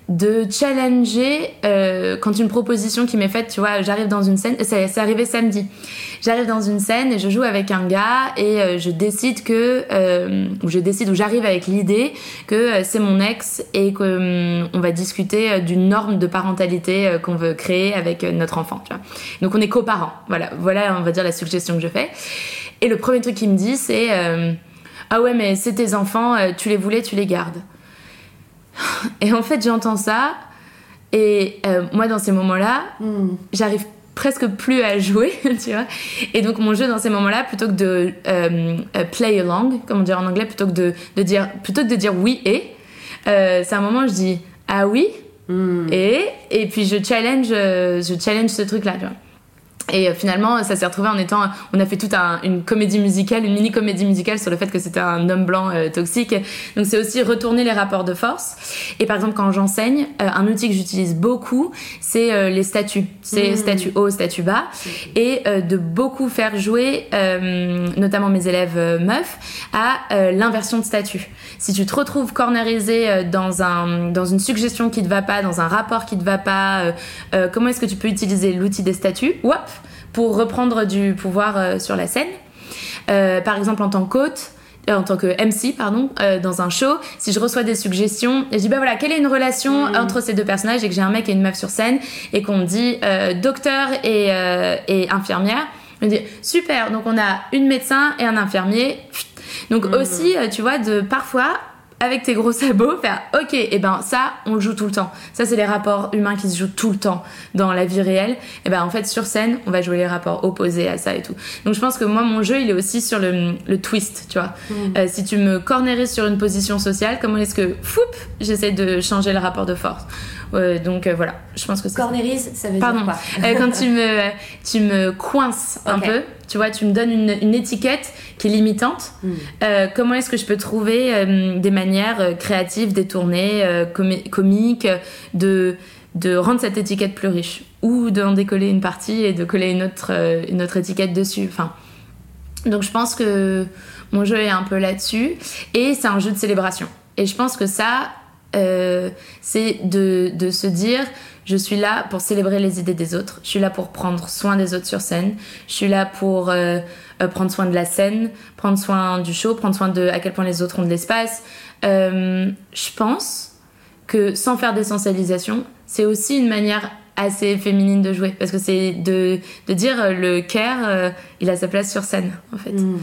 de challenger euh, quand une proposition qui m'est faite, tu vois, j'arrive dans une scène, c'est arrivé samedi, j'arrive dans une scène et je joue avec un gars et euh, je décide que, euh, ou je décide ou j'arrive avec l'idée que c'est mon ex et qu'on on va discuter d'une norme de parentalité qu'on veut créer avec notre enfant, tu vois. Donc on est coparents, voilà, voilà on va dire la suggestion que je fais. Et le premier truc qu'il me dit c'est ah ouais mais c'est tes enfants, tu les voulais, tu les gardes. Et en fait j'entends ça et euh, moi dans ces moments-là j'arrive presque plus à jouer, tu vois. Et donc mon jeu dans ces moments-là, plutôt que de euh, euh, play along, comme on dit en anglais, plutôt que de, de dire, plutôt que de dire oui et, euh, c'est un moment où je dis ah oui et et puis je challenge, je challenge ce truc-là, tu vois. Et euh, finalement, ça s'est retrouvé en étant. On a fait toute un- une comédie musicale, une mini-comédie musicale sur le fait que c'était un homme blanc euh, toxique. Donc, c'est aussi retourner les rapports de force. Et par exemple, quand j'enseigne, euh, un outil que j'utilise beaucoup, c'est euh, les statuts. C'est statut haut, statut bas. Et euh, de beaucoup faire jouer, euh, notamment mes élèves meufs, à euh, l'inversion de statut. Si tu te retrouves cornerisé euh, dans, un, dans une suggestion qui te va pas, dans un rapport qui te va pas, euh, euh, comment est-ce que tu peux utiliser l'outil des statuts Whop pour reprendre du pouvoir euh, sur la scène. Euh, par exemple, en tant qu'hôte, euh, en tant que MC, pardon, euh, dans un show, si je reçois des suggestions, et je dis bah voilà, quelle est une relation Mm. entre ces deux personnages et que j'ai un mec et une meuf sur scène et qu'on me dit euh, docteur et, et infirmière, je me dis super, donc on a une médecin et un infirmier. Donc Mm. aussi, tu vois, de parfois avec tes gros sabots, faire ok, et ben ça, on le joue tout le temps. Ça, c'est les rapports humains qui se jouent tout le temps dans la vie réelle. Et ben en fait, sur scène, on va jouer les rapports opposés à ça et tout. Donc je pense que moi, mon jeu, il est aussi sur le, le twist, tu vois. Euh, si tu me cornérises sur une position sociale, comment est-ce que, foup, j'essaie de changer le rapport de force? Donc euh, voilà, je pense que c'est ça. Cornérise, ça veut Pardon. dire quoi Euh, quand tu me, tu me coinces un peu, tu vois, tu me donnes une, une étiquette qui est limitante. Mm. Euh, comment est-ce que je peux trouver euh, des manières créatives, détournées, comiques, de, de rendre cette étiquette plus riche? Ou d'en décoller une partie et de coller une autre, une autre étiquette dessus. Enfin, donc je pense que mon jeu est un peu là-dessus. Et c'est un jeu de célébration. Et je pense que ça, euh, c'est de, se dire, je suis là pour célébrer les idées des autres. Je suis là pour prendre soin des autres sur scène. Je suis là pour euh, euh, prendre soin de la scène, prendre soin du show, prendre soin de à quel point les autres ont de l'espace. Je pense que sans faire d'essentialisation, c'est aussi une manière assez féminine de jouer parce que c'est de, dire le care il a sa place sur scène en fait Mm.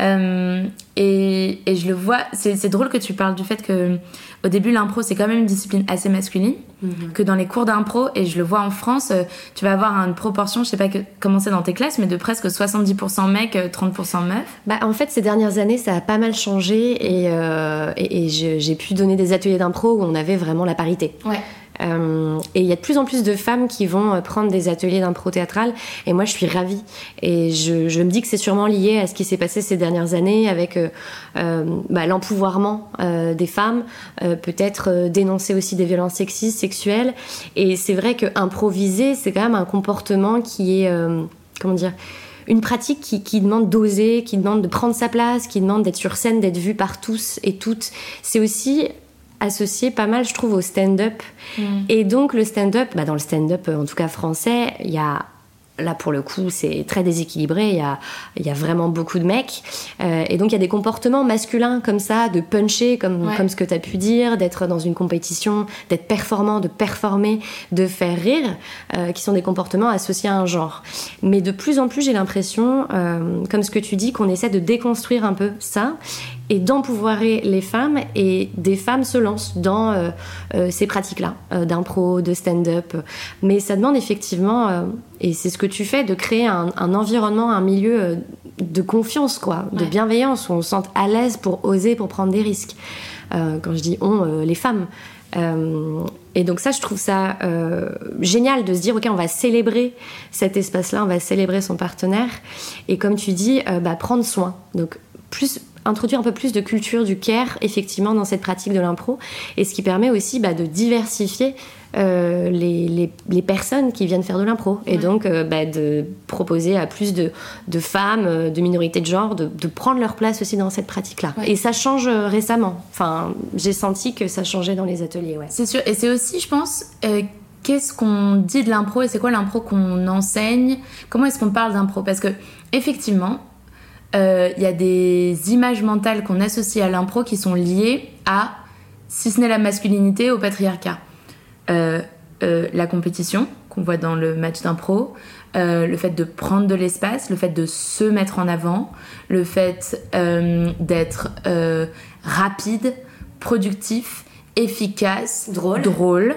Euh, et, et je le vois, c'est drôle que tu parles du fait que au début l'impro c'est quand même une discipline assez masculine, Mhm. que dans les cours d'impro, et je le vois en France, euh, tu vas avoir une proportion, je sais pas que, comment c'est dans tes classes, mais de presque 70% mecs, euh, 30% meufs. Bah, en fait, ces dernières années, ça a pas mal changé et, euh, et, j'ai pu donner des ateliers d'impro où on avait vraiment la parité. Ouais. Euh, et il y a de plus en plus de femmes qui vont euh, prendre des ateliers d'impro théâtral et moi je suis ravie. Et je, je me dis que c'est sûrement lié à ce qui s'est passé ces dernières années avec euh, euh, bah, l'empouvoirment euh, des femmes, peut-être dénoncer aussi des violences sexistes, sexuelles. Et c'est vrai que improviser, c'est quand même un comportement qui est, comment dire, une pratique qui, qui demande d'oser, qui demande de prendre sa place, qui demande d'être sur scène, d'être vue par tous et toutes. C'est aussi associé pas mal, je trouve, au stand-up. Et donc le stand-up, bah, dans le stand-up, en tout cas français, il y a là pour le coup c'est très déséquilibré, il y a, il y a vraiment beaucoup de mecs. Euh, et donc il y a des comportements masculins comme ça, de puncher, comme, Ouais. comme ce que tu as pu dire, d'être dans une compétition, d'être performant, de performer, de faire rire, euh, qui sont des comportements associés à un genre. Mais de plus en plus j'ai l'impression, euh, comme ce que tu dis, qu'on essaie de déconstruire un peu ça et d'empouvoirer les femmes et des femmes se lancent dans euh, euh, ces pratiques-là, euh, d'impro, de stand-up. Mais ça demande effectivement, et c'est ce que tu fais, de créer un, un environnement, un milieu de confiance, quoi, de bienveillance, où on se sente à l'aise pour oser, pour prendre des risques. Quand je dis on, les femmes. Et donc ça, je trouve ça génial de se dire, ok, on va célébrer cet espace-là, on va célébrer son partenaire. Et comme tu dis, bah, prendre soin. Donc plus introduire un peu plus de culture du care effectivement dans cette pratique de l'impro et ce qui permet aussi bah, de diversifier euh, les, les, les personnes qui viennent faire de l'impro et Ouais. donc euh, bah, de proposer à plus de, de femmes, euh, de minorités de genre, de, de prendre leur place aussi dans cette pratique-là. Ouais. Et ça change récemment. Enfin, j'ai senti que ça changeait dans les ateliers. Ouais. C'est sûr, et c'est aussi, je pense, euh, qu'est-ce qu'on dit de l'impro et c'est quoi l'impro qu'on enseigne? Comment est-ce qu'on parle d'impro? Parce que, effectivement, euh, il y a des images mentales qu'on associe à l'impro qui sont liées à, si ce n'est la masculinité, au patriarcat. Euh, euh, la compétition qu'on voit dans le match d'impro, euh, le fait de prendre de l'espace, le fait de se mettre en avant, le fait euh, d'être euh, rapide, productif, efficace, Drôle. drôle.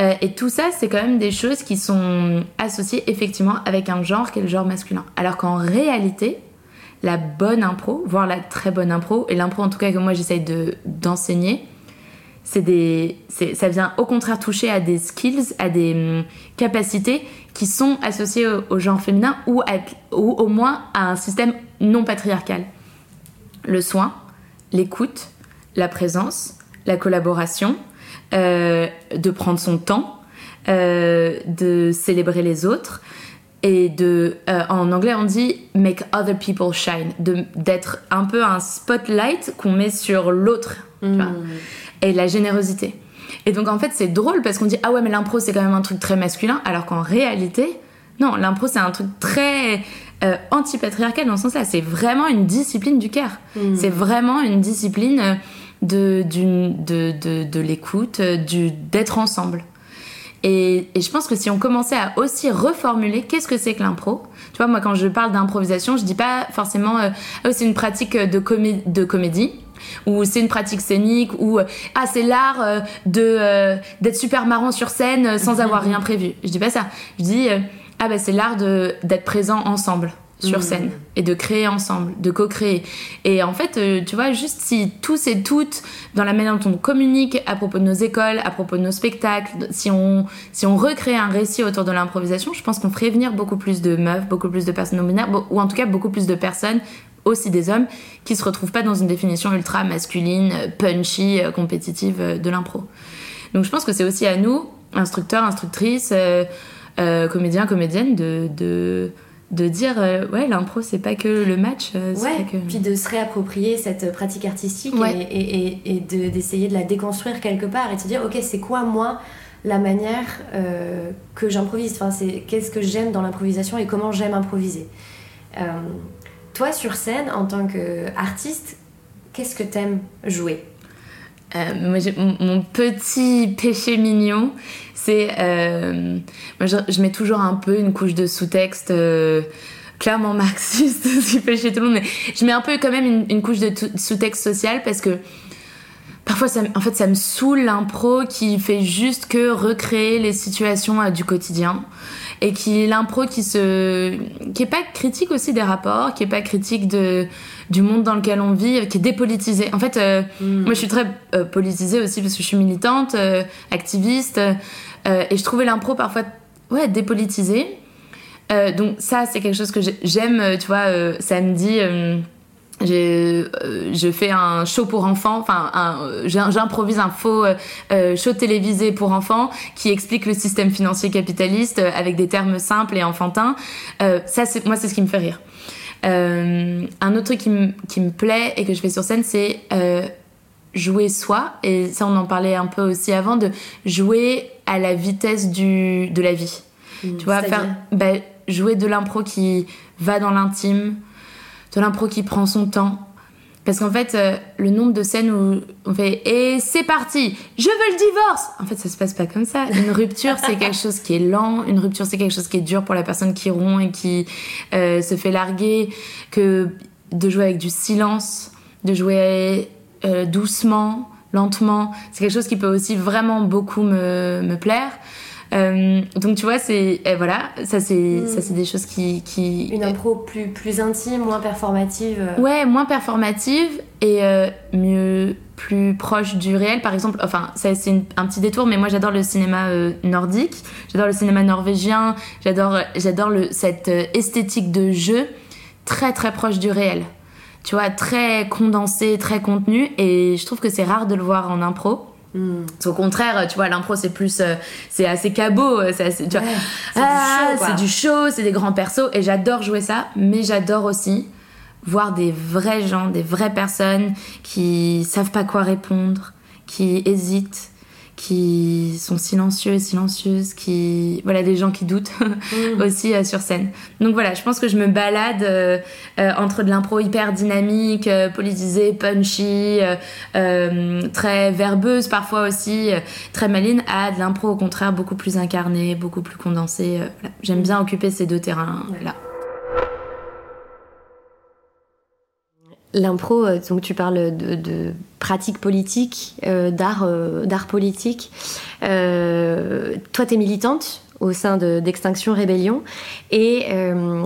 Euh, et tout ça, c'est quand même des choses qui sont associées effectivement avec un genre qui est le genre masculin. Alors qu'en réalité, la bonne impro, voire la très bonne impro, et l'impro en tout cas que moi j'essaye de, d'enseigner, ça vient au contraire toucher à des skills, à des hum, capacités qui sont associées au, au genre féminin ou, à- ou au moins à un système non patriarcal. Le soin, l'écoute, la présence, la collaboration, euh, de prendre son temps, euh, de célébrer les autres et de, euh, en anglais on dit make other people shine, d'être un peu un spotlight qu'on met sur l'autre. vois et la générosité. Et donc en fait c'est drôle parce qu'on dit ah ouais mais l'impro c'est quand même un truc très masculin alors qu'en réalité non l'impro c'est un truc très anti-patriarcale dans ce sens-là. C'est vraiment une discipline du cœur. Mm. C'est vraiment une discipline de, de, de, de l'écoute, d'être ensemble. Et, et, je pense que si on commençait à aussi reformuler qu'est-ce que c'est que l'impro, tu vois, moi quand je parle d'improvisation, je dis pas forcément euh, oh, c'est une pratique de, comé de comédie ou c'est une pratique scénique ou ah c'est l'art euh, de euh, d'être super marrant sur scène sans avoir rien prévu. Je dis pas ça. Je dis ah bah c'est l'art de d'être présent ensemble sur mmh. scène et de créer ensemble, de co-créer. Et en fait, euh, tu vois, juste si tous et toutes, dans la manière dont on communique à propos de nos écoles, à propos de nos spectacles, si on, si on recrée un récit autour de l'improvisation, je pense qu'on ferait venir beaucoup plus de meufs, beaucoup plus de personnes non-binaires, ou en tout cas beaucoup plus de personnes, aussi des hommes, qui se retrouvent pas dans une définition ultra masculine, punchy, euh, compétitive euh, de l'impro. Donc je pense que c'est aussi à nous, instructeurs, instructrices, comédiens, comédiennes, de de dire euh, ouais l'impro c'est pas que le match euh, ouais, puis de se réapproprier cette pratique artistique et, et, d'essayer de, la déconstruire quelque part et de se dire ok c'est quoi moi la manière euh, que j'improvise? Enfin c'est qu'est-ce que j'aime dans l'improvisation et comment j'aime improviser? Toi sur scène en tant qu'artiste qu'est-ce que t'aimes jouer? Moi, mon, petit péché mignon, c'est. Euh, je, mets toujours un peu une couche de sous-texte. Euh, clairement marxiste, ce qui fait chez tout le monde, mais je mets un peu quand même une, couche de sous-texte social parce que parfois, ça, en fait, ça me saoule l'impro qui fait juste que recréer les situations euh, du quotidien et qui l'impro qui se qui est pas critique aussi des rapports qui est pas critique de du monde dans lequel on vit qui est dépolitisé en fait mm. moi je suis très politisée aussi parce que je suis militante activiste euh, et je trouvais l'impro parfois ouais, dépolitisée. Euh, donc ça, c'est quelque chose que j'aime, euh, tu vois, samedi je fais un show pour enfants, enfin j'improvise un faux show télévisé pour enfants qui explique le système financier capitaliste avec des termes simples et enfantins. ça, moi, c'est ce qui me fait rire. Un autre truc qui, qui, me plaît et que je fais sur scène, c'est jouer soi. Et ça, on en parlait un peu aussi avant, de jouer à la vitesse du, de la vie. Mmh, tu vois, faire bah, jouer de l'impro qui va dans l'intime, de l'impro qui prend son temps. Parce qu'en fait, euh, le nombre de scènes où on fait et c'est parti, je veux le divorce. En fait, ça se passe pas comme ça. Une rupture, c'est quelque chose qui est lent. Une rupture, c'est quelque chose qui est dur pour la personne qui rompt et qui euh, se fait larguer. Que de jouer avec du silence, de jouer euh, doucement, lentement. C'est quelque chose qui peut aussi vraiment beaucoup me plaire. Euh, donc tu vois, c'est voilà, ça c'est mm. ça c'est des choses qui, qui, une impro plus plus intime, moins performative. Euh. Ouais, moins performative et mieux plus proche du réel. Par exemple, enfin ça c'est un petit détour, mais moi j'adore le cinéma nordique, j'adore le cinéma norvégien, j'adore j'adore cette esthétique de jeu très très proche du réel tu vois, très condensé, très contenu. Et je trouve que c'est rare de le voir en impro. Hmm. Au contraire, tu vois, l'impro c'est plus, euh, c'est assez cabot, euh, c'est assez, ah, du show, c'est des grands persos. Et j'adore jouer ça, mais j'adore aussi voir des vrais gens, des vraies personnes qui savent pas quoi répondre, qui hésitent, qui sont silencieux et silencieuses, qui voilà des gens qui doutent mm. aussi euh, sur scène. Donc voilà, je pense que je me balade euh, euh, entre de l'impro hyper dynamique, politisée, punchy, très verbeuse parfois aussi, très maline, à de l'impro au contraire beaucoup plus incarnée, beaucoup plus condensée. J'aime bien occuper ces deux terrains là. L'impro, euh, donc tu parles de, de pratique politique, euh, d'art, euh, d'art politique. toi, tu es militante au sein d'Extinction Rébellion et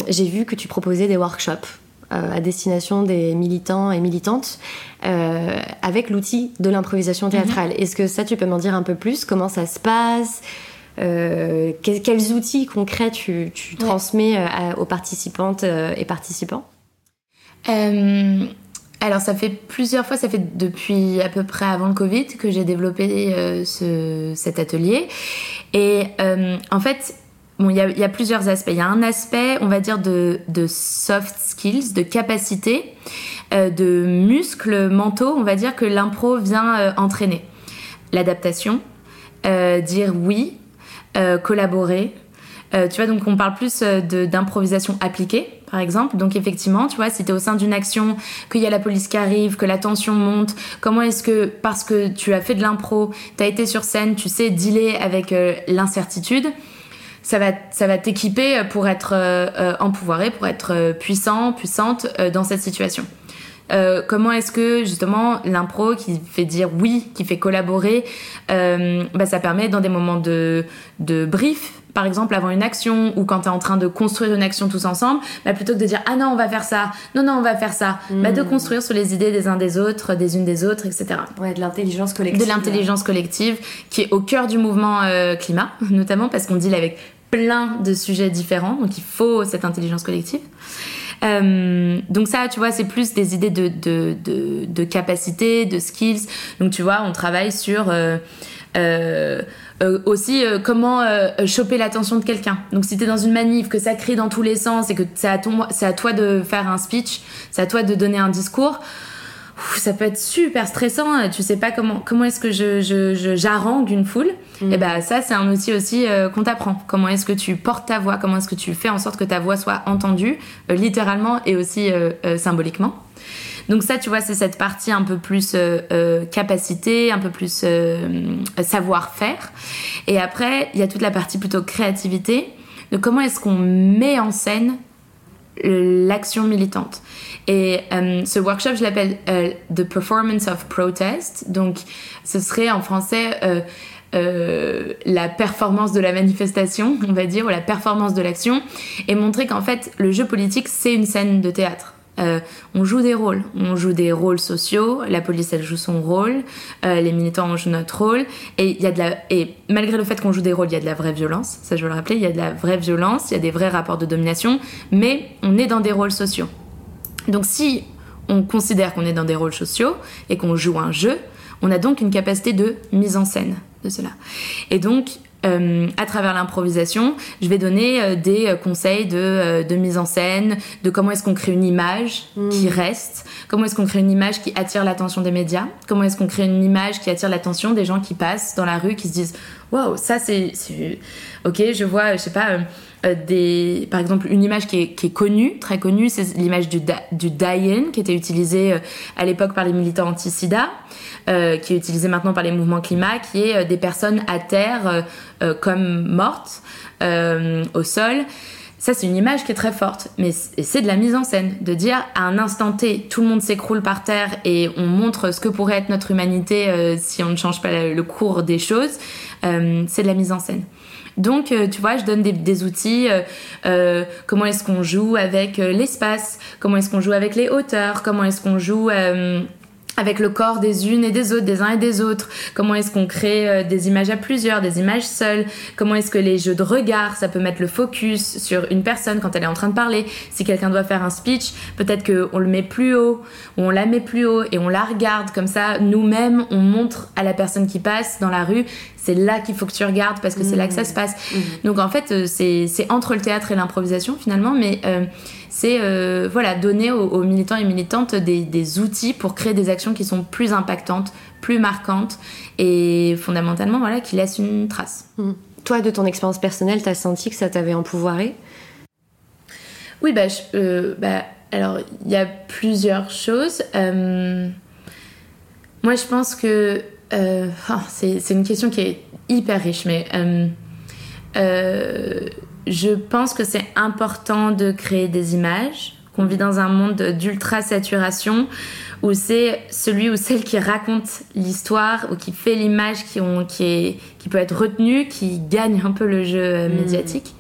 j'ai vu que tu proposais des workshops à destination des militants et militantes avec l'outil de l'improvisation théâtrale. Mm-hmm. Est-ce que ça, tu peux m'en dire un peu plus? Comment ça se passe? Quels, outils concrets tu, transmets aux participantes et participants? Euh, alors ça fait plusieurs fois, ça fait depuis à peu près avant le Covid que j'ai développé euh, ce, cet atelier. Et euh, en fait, bon, il y, y, a plusieurs aspects. Il y a un aspect, on va dire, de, de soft skills, de capacité, de muscles mentaux, on va dire, que l'impro vient entraîner. L'adaptation, dire oui, collaborer. tu vois, donc on parle plus d'improvisation appliquée par exemple. Donc effectivement, tu vois, si tu es au sein d'une action, qu'il y a la police qui arrive, que la tension monte, comment est-ce que, parce que tu as fait de l'impro, tu as été sur scène, tu sais dealer avec euh, l'incertitude, ça va, ça va t'équiper pour être euh, euh, pour être puissant, puissante dans cette situation. comment est-ce que justement l'impro qui fait dire oui, qui fait collaborer, bah, ça permet dans des moments de, de brief, par exemple avant une action ou quand tu es en train de construire une action tous ensemble, bah, plutôt que de dire ah non on va faire ça, non non on va faire ça, bah, de hmm. construire sur les idées des uns des autres, des unes des autres, etc. Ouais, de l'intelligence collective. De l'intelligence collective qui est au cœur du mouvement euh, climat, notamment parce qu'on deal avec plein de sujets différents, donc il faut cette intelligence collective. Euh, donc ça, tu vois, c'est plus des idées de, de, de, de capacité, de skills. Donc tu vois, on travaille sur... Euh, euh, euh, aussi euh, comment choper l'attention de quelqu'un. Donc si t'es dans une manif, que ça crie dans tous les sens et que c'est à, c'est à toi de faire un speech, c'est à toi de donner un discours, ça peut être super stressant. Tu sais pas comment comment est-ce que je, je, j'arrange une foule. Mm. Et ben ça c'est un outil aussi qu'on t'apprend. Comment est-ce que tu portes ta voix, comment est-ce que tu fais en sorte que ta voix soit entendue littéralement et aussi symboliquement? Donc ça, tu vois, c'est cette partie un peu plus euh, euh, capacité, un peu plus euh, savoir-faire. Et après, il y a toute la partie plutôt créativité, de comment est-ce qu'on met en scène l'action militante? Et ce workshop, je l'appelle The Performance of Protest. Donc, ce serait en français la performance de la manifestation, on va dire, ou la performance de l'action, et montrer qu'en fait, le jeu politique, c'est une scène de théâtre. Euh, on joue des rôles. On joue des rôles sociaux. La police, elle joue son rôle. Euh, les militants, on joue notre rôle. Et y a de la, et malgré le fait qu'on joue des rôles, il y a de la vraie violence. Ça, je veux le rappeler. Il y a de la vraie violence. Il y a des vrais rapports de domination. Mais on est dans des rôles sociaux. Donc, si on considère qu'on est dans des rôles sociaux et qu'on joue un jeu, on a donc une capacité de mise en scène de cela. Et donc, euh, à travers l'improvisation, je vais donner euh, des euh, conseils de, de, mise en scène, de comment est-ce qu'on crée une image mm. qui reste, comment est-ce qu'on crée une image qui attire l'attention des médias, comment est-ce qu'on crée une image qui attire l'attention des gens qui passent dans la rue, qui se disent waouh, ça c'est. Ok, je vois, je sais pas. des, par exemple, une image qui est, connue, très connue, c'est l'image du, du die-in qui était utilisée à l'époque par les militants anti-sida. Euh, qui est utilisé maintenant par les mouvements climat, qui est euh, des personnes à terre euh, comme mortes au sol. Ça, c'est une image qui est très forte, mais c'est de la mise en scène, de dire à un instant T, tout le monde s'écroule par terre et on montre ce que pourrait être notre humanité si on ne change pas le cours des choses. c'est de la mise en scène. Donc, tu vois, je donne des, des outils. comment est-ce qu'on joue avec l'espace Comment est-ce qu'on joue avec les hauteurs Comment est-ce qu'on joue avec le corps des unes et des autres, des uns et des autres. Comment est-ce qu'on crée euh, des images à plusieurs, des images seules? Comment est-ce que les jeux de regard, ça peut mettre le focus sur une personne quand elle est en train de parler? Si quelqu'un doit faire un speech, peut-être qu'on le met plus haut, ou on la met plus haut et on la regarde comme ça. Nous-mêmes, on montre à la personne qui passe dans la rue c'est là qu'il faut que tu regardes parce que c'est là que ça se passe. Mmh. Donc en fait, euh, c'est entre le théâtre et l'improvisation finalement, mais euh, c'est euh, voilà, donner aux, militants et militantes des, outils pour créer des actions qui sont plus impactantes, plus marquantes et fondamentalement voilà, qui laissent une trace. Mmh. Toi, de ton expérience personnelle, tu as senti que ça t'avait empouvoiré? Oui, bah, bah alors il y a plusieurs choses. moi, je pense que euh, ah, c'est une question qui est hyper riche, mais euh, euh, je pense que c'est important de créer des images, qu'on vit dans un monde d'ultra saturation où c'est celui ou celle qui raconte l'histoire ou qui fait l'image qui, qui, qui peut être retenue qui gagne un peu le jeu médiatique.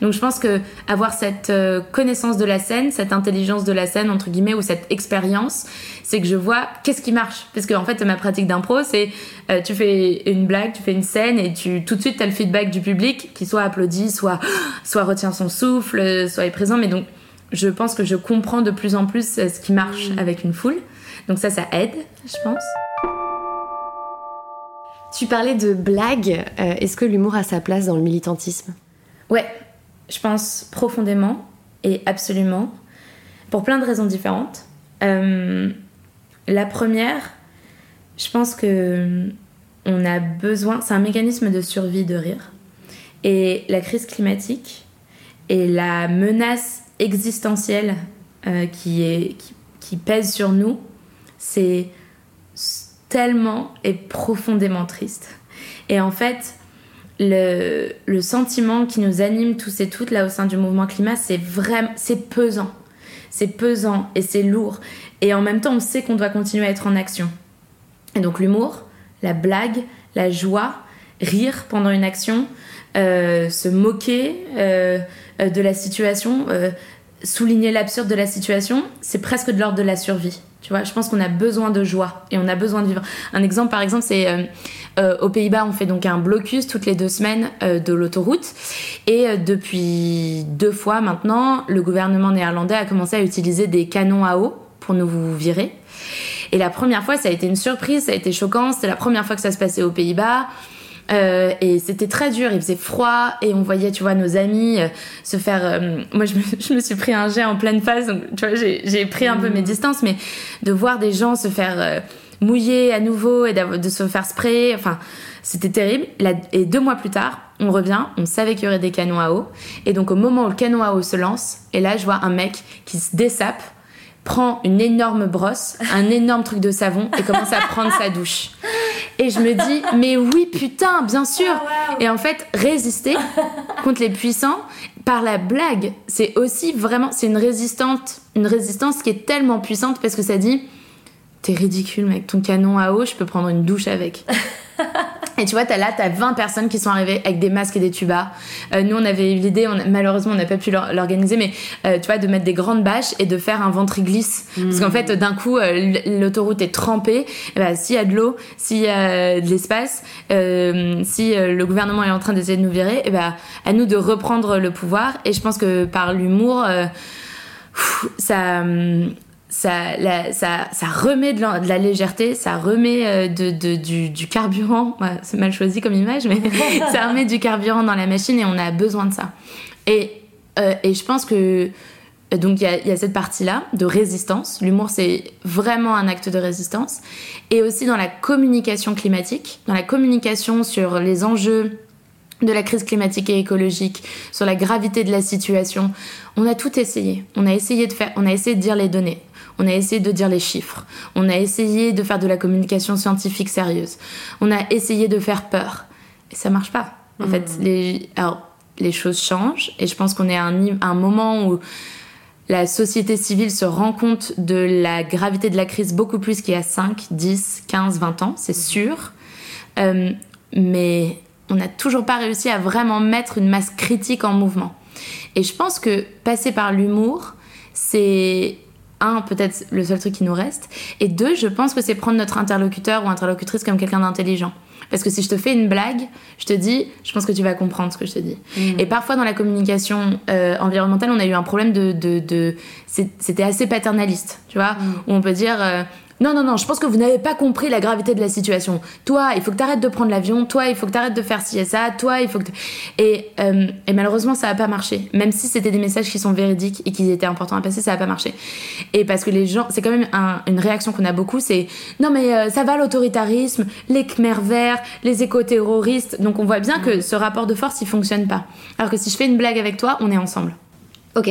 Donc je pense que avoir cette euh, connaissance de la scène, cette intelligence de la scène entre guillemets ou cette expérience, c'est que je vois qu'est-ce qui marche. Parce qu'en en fait ma pratique d'impro, c'est euh, tu fais une blague, tu fais une scène et tu tout de suite as le feedback du public qui soit applaudit, soit soit retient son souffle, soit est présent. Mais donc je pense que je comprends de plus en plus euh, ce qui marche mmh. avec une foule. Donc ça, ça aide, je pense. Tu parlais de blague. Est-ce que l'humour a sa place dans le militantisme? Ouais, je pense profondément et absolument, pour plein de raisons différentes. Euh, la première, je pense que on a besoin, c'est un mécanisme de survie de rire. Et la crise climatique et la menace existentielle qui, qui pèse sur nous, c'est tellement et profondément triste. Et en fait, le, sentiment qui nous anime tous et toutes là au sein du mouvement climat, c'est vraiment, c'est pesant. C'est pesant et c'est lourd. Et en même temps, on sait qu'on doit continuer à être en action. Et donc l'humour, la blague, la joie, rire pendant une action, euh, se moquer euh, de la situation, euh, souligner l'absurde de la situation, c'est presque de l'ordre de la survie. Tu vois, je pense qu'on a besoin de joie et on a besoin de vivre. Un exemple, par exemple, c'est euh, euh, aux Pays-Bas, on fait donc un blocus toutes les deux semaines euh, de l'autoroute. Et depuis deux fois maintenant, le gouvernement néerlandais a commencé à utiliser des canons à eau pour nous virer. Et la première fois, ça a été une surprise, ça a été choquant. C'était la première fois que ça se passait aux Pays-Bas. Euh, et c'était très dur, il faisait froid et on voyait, tu vois, nos amis euh, se faire. Euh, moi, je me, je me, suis pris un jet en pleine face, donc tu vois, j'ai pris un peu mes mm. distances, mais de voir des gens se faire mouiller à nouveau et de se faire sprayer, enfin, c'était terrible. Et deux mois plus tard, on revient, on savait qu'il y aurait des canons à eau, et donc au moment où le canon à eau se lance, et là, je vois un mec qui se dessape prend une énorme brosse, un énorme truc de savon et commence à prendre sa douche. Et je me dis, mais oui, putain, bien sûr. Ah, et en fait, résister contre les puissants par la blague, c'est aussi vraiment, c'est une résistante, une résistance qui est tellement puissante parce que ça dit, t'es ridicule, mec, ton canon à eau, je peux prendre une douche avec. Et tu vois, as là, t'as 20 personnes qui sont arrivées avec des masques et des tubas. Euh, nous, on avait eu l'idée, malheureusement, on n'a pas pu l'organiser, mais euh, tu vois, de mettre des grandes bâches et de faire un ventre-glisse. Parce qu'en mmh. fait, d'un coup, euh, l'autoroute est trempée. Bah, s'il y a de l'eau, s'il y a de l'espace, si le gouvernement est en train d'essayer de nous virer, et bah, à nous de reprendre le pouvoir. Et je pense que par l'humour, ça ça, ça, ça, remet de la, légèreté, ça remet euh, de, de, du, du, carburant, c'est mal choisi comme image, mais ça remet du carburant dans la machine et on a besoin de ça. Et, euh, et je pense que donc il y, y a, cette partie-là de résistance. L'humour, c'est vraiment un acte de résistance. Et aussi dans la communication climatique, dans la communication sur les enjeux de la crise climatique et écologique, sur la gravité de la situation. On a tout essayé. On a essayé de faire, on a essayé de dire les données on a essayé de dire les chiffres, on a essayé de faire de la communication scientifique sérieuse, on a essayé de faire peur. Et ça marche pas. En fait, hmm. les, alors, les choses changent et je pense qu'on est à un, moment où la société civile se rend compte de la gravité de la crise beaucoup plus qu'il y a 5, 10, 15, 20 ans, c'est hmm. sûr. Euh, mais on n'a toujours pas réussi à vraiment mettre une masse critique en mouvement. Et je pense que passer par l'humour, c'est un, peut-être le seul truc qui nous reste. Et deux, je pense que c'est prendre notre interlocuteur ou interlocutrice comme quelqu'un d'intelligent. Parce que si je te fais une blague, je te dis, je pense que tu vas comprendre ce que je te dis. Mm. Et parfois dans la communication euh, environnementale, on a eu un problème de, de, c'était assez paternaliste, tu vois, mm. où on peut dire, euh, non, non, non, je pense que vous n'avez pas compris la gravité de la situation. Toi, il faut que tu arrêtes de prendre l'avion. Toi, il faut que tu arrêtes de faire ci et ça. Toi, il faut que. Et, euh, et, malheureusement, ça n'a pas marché. Même si c'était des messages qui sont véridiques et qui étaient importants à passer, ça n'a pas marché. Et parce que les gens. C'est quand même une réaction qu'on a beaucoup c'est non, mais euh, ça va l'autoritarisme, les Khmer verts, les éco-terroristes. Donc on voit bien que ce rapport de force, il fonctionne pas. Alors que si je fais une blague avec toi, on est ensemble. Ok,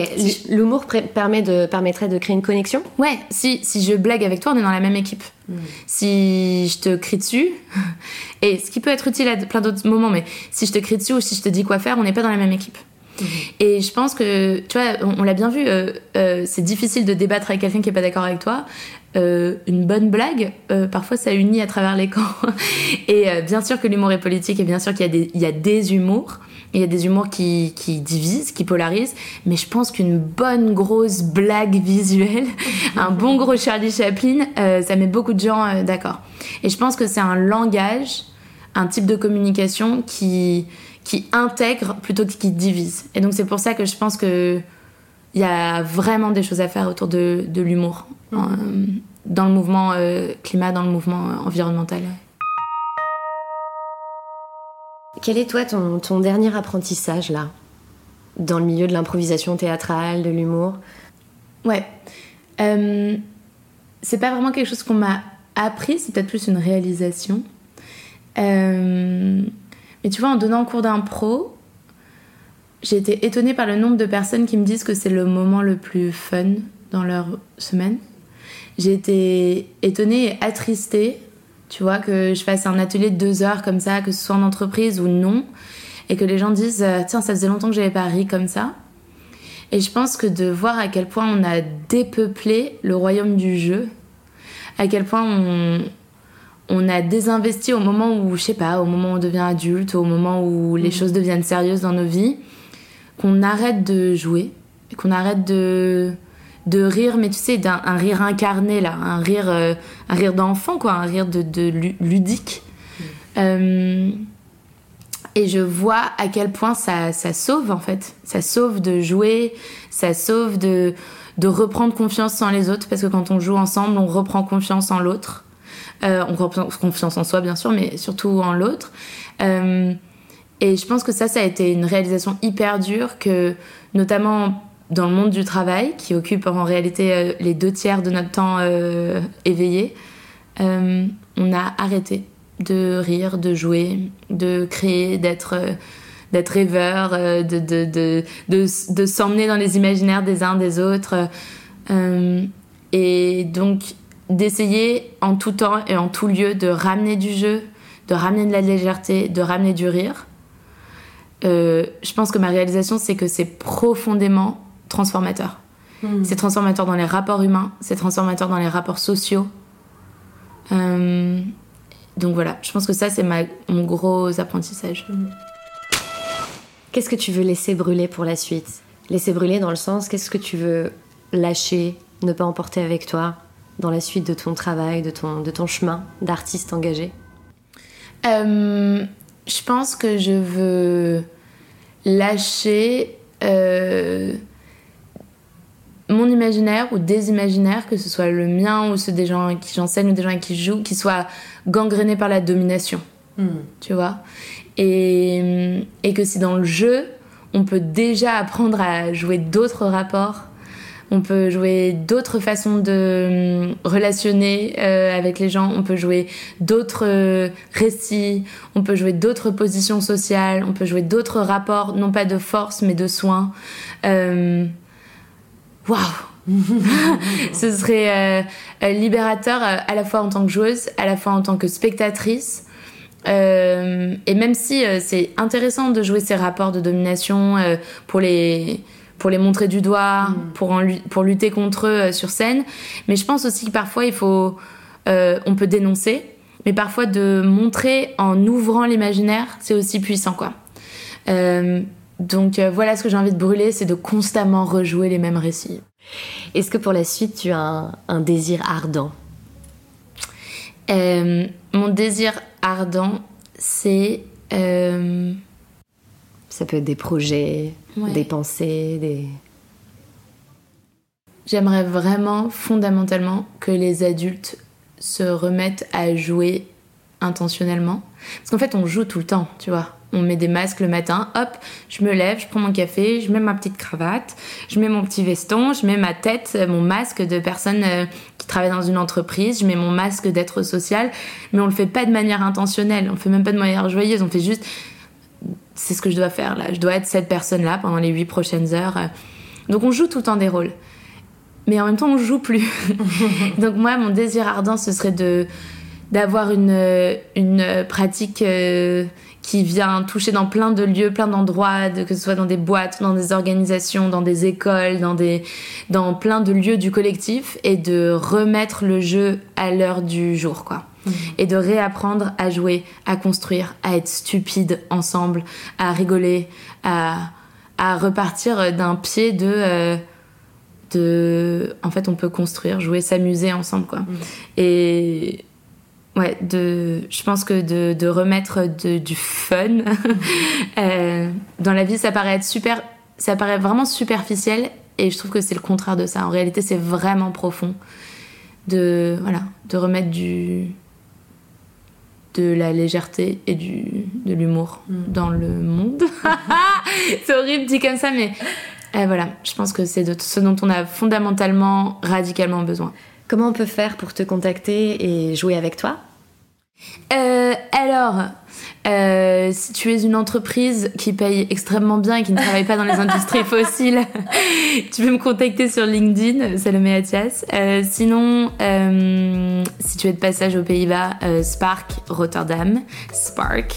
l'humour permet de, permettrait de créer une connexion Ouais, si, si je blague avec toi, on est dans la même équipe. Hmm. Si je te crie dessus, et ce qui peut être utile à plein d'autres moments, mais si je te crie dessus ou si je te dis quoi faire, on n'est pas dans la même équipe. Hmm. Et je pense que, tu vois, on, l'a bien vu, euh, euh, c'est difficile de débattre avec quelqu'un qui n'est pas d'accord avec toi. Euh, une bonne blague, parfois ça unit à travers les camps. et bien sûr que l'humour est politique et bien sûr qu'il y, y, a des humours. Il y a des humours qui, qui divisent, qui polarisent, mais je pense qu'une bonne grosse blague visuelle, un bon gros Charlie Chaplin, euh, ça met beaucoup de gens euh, d'accord. Et je pense que c'est un langage, un type de communication qui, qui intègre plutôt que qui divise. Et donc c'est pour ça que je pense que il y a vraiment des choses à faire autour de, de l'humour mm. euh, dans le mouvement climat, dans le mouvement environnemental. Quel est toi ton, dernier apprentissage là? Dans le milieu de l'improvisation théâtrale, de l'humour? Ouais. Euh, c'est pas vraiment quelque chose qu'on m'a appris, c'est peut-être plus une réalisation. Euh, mais tu vois, en donnant cours d'impro, j'ai été étonnée par le nombre de personnes qui me disent que c'est le moment le plus fun dans leur semaine. J'ai été étonnée et attristée, tu vois, que je fasse un atelier de deux heures comme ça, que ce soit en entreprise ou non, et que les gens disent euh, Tiens, ça faisait longtemps que j'avais pas ri comme ça. Et je pense que de voir à quel point on a dépeuplé le royaume du jeu, à quel point on, on a désinvesti au moment où, je sais pas, au moment où on devient adulte, au moment où les mmh. choses deviennent sérieuses dans nos vies, qu'on arrête de jouer, qu'on arrête de, de rire, mais tu sais, d'un un rire incarné là, un rire, euh, un rire d'enfant quoi, un rire de, de ludique. Mmh. Euh, et je vois à quel point ça, ça, sauve en fait. Ça sauve de jouer, ça sauve de, de reprendre confiance en les autres, parce que quand on joue ensemble, on reprend confiance en l'autre. Euh, on reprend confiance en soi bien sûr, mais surtout en l'autre. Et je pense que ça, ça a été une réalisation hyper dure, que notamment dans le monde du travail, qui occupe en réalité euh, les deux tiers de notre temps éveillé, on a arrêté de rire, de jouer, de créer, d'être rêveur, de, s'emmener dans les imaginaires des uns des autres. et donc, d'essayer en tout temps et en tout lieu de ramener du jeu, de ramener de la légèreté, de ramener du rire. Euh, je pense que ma réalisation, c'est que c'est profondément transformateur. Hmm. C'est transformateur dans les rapports humains, c'est transformateur dans les rapports sociaux. Euh, donc voilà, je pense que ça, c'est mon gros apprentissage. Hmm. Qu'est-ce que tu veux laisser brûler pour la suite? Laisser brûler dans le sens, qu'est-ce que tu veux lâcher, ne pas emporter avec toi dans la suite de ton travail, de ton, de ton chemin d'artiste engagé? Euh, Je pense que je veux lâcher euh, mon imaginaire ou des imaginaires, que ce soit le mien ou ceux des gens qui j'enseigne ou des gens qui jouent, qui soient gangrénés par la domination. Hmm. Tu vois? Et, et que si dans le jeu, on peut déjà apprendre à jouer d'autres rapports on peut jouer d'autres façons de hum, relationner euh, avec les gens, on peut jouer d'autres euh, récits, on peut jouer d'autres positions sociales, on peut jouer d'autres rapports, non pas de force mais de soins. Euh, waouh Ce serait libérateur à la fois en tant que joueuse, à la fois en tant que spectatrice. et même si c'est intéressant de jouer ces rapports de domination pour les pour les montrer du doigt, mm. pour, pour lutter contre eux euh, sur scène. Mais je pense aussi que parfois, il faut, euh, on peut dénoncer, mais parfois de montrer en ouvrant l'imaginaire, c'est aussi puissant, quoi. Euh, donc voilà ce que j'ai envie de brûler, c'est de constamment rejouer les mêmes récits. Est-ce que pour la suite, tu as un, désir ardent? Mon désir ardent, c'est... Ça peut être des projets, des pensées, des... J'aimerais vraiment fondamentalement que les adultes se remettent à jouer intentionnellement. Parce qu'en fait, on joue tout le temps, tu vois. On met des masques le matin, hop, je me lève, je prends mon café, je mets ma petite cravate, je mets mon petit veston, je mets ma tête, mon masque de personne euh, qui travaille dans une entreprise, je mets mon masque d'être social, mais on le fait pas de manière intentionnelle, on le fait même pas de manière joyeuse, on fait juste c'est ce que je dois faire là. Je dois être cette personne-là pendant les huit prochaines heures. Donc on joue tout le temps des rôles. Mais en même temps, on joue plus. Donc moi, mon désir ardent, ce serait de d'avoir une, une pratique euh, qui vient toucher dans plein de lieux, plein d'endroits, que ce soit dans des boîtes, dans des organisations, dans des écoles, dans, des, dans plein de lieux du collectif, et de remettre le jeu à l'heure du jour, quoi et de réapprendre à jouer, à construire, à être stupide ensemble, à rigoler, à, à repartir d'un pied de, euh, de. En fait, on peut construire, jouer, s'amuser ensemble, quoi. Mm. Et. Ouais, de, je pense que de, de remettre de, du fun euh, dans la vie, ça paraît être super, ça paraît vraiment superficiel et je trouve que c'est le contraire de ça. En réalité, c'est vraiment profond de, voilà, de remettre du, de la légèreté et du, de l'humour mm. dans le monde. c'est horrible dit comme ça, mais euh, voilà, je pense que c'est ce dont on a fondamentalement, radicalement besoin. Comment on peut faire pour te contacter et jouer avec toi? Euh, Alors, Euh, si tu es une entreprise qui paye extrêmement bien et qui ne travaille pas dans les industries fossiles, tu peux me contacter sur LinkedIn, Salomé Atias. Euh, sinon, euh, si tu es de passage aux Pays-Bas, Spark Rotterdam, Spark,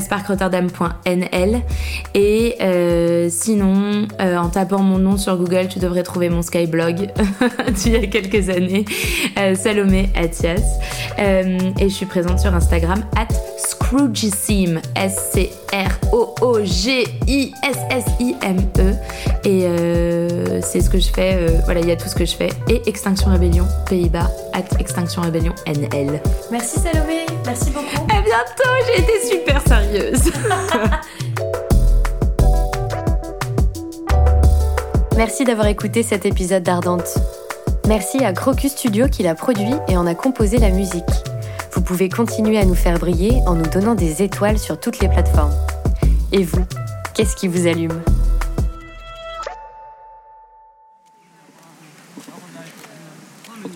sparkrotterdam.nl. Et sinon, en tapant mon nom sur Google, tu devrais trouver mon Skyblog d'il y a quelques années, Salomé Atias. Et je suis présente sur Instagram, at Scroogissime, S-C-R-O-O-G-I-S-S-I-M-E. Et euh, c'est ce que je fais, euh, voilà, il y a tout ce que je fais. Et Extinction Rebellion, Pays-Bas, at Extinction Rebellion NL. Merci Salomé, merci beaucoup. À bientôt, j'ai été super sérieuse. Merci d'avoir écouté cet épisode d'Ardente. Merci à Crocus Studio qui l'a produit et en a composé la musique. Vous pouvez continuer à nous faire briller en nous donnant des étoiles sur toutes les plateformes. Et vous, qu'est-ce qui vous allume?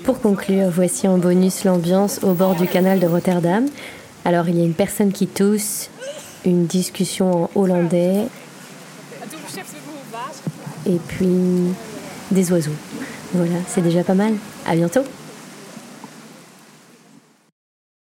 Pour conclure, voici en bonus l'ambiance au bord du canal de Rotterdam. Alors il y a une personne qui tousse, une discussion en hollandais, et puis des oiseaux. Voilà, c'est déjà pas mal. À bientôt.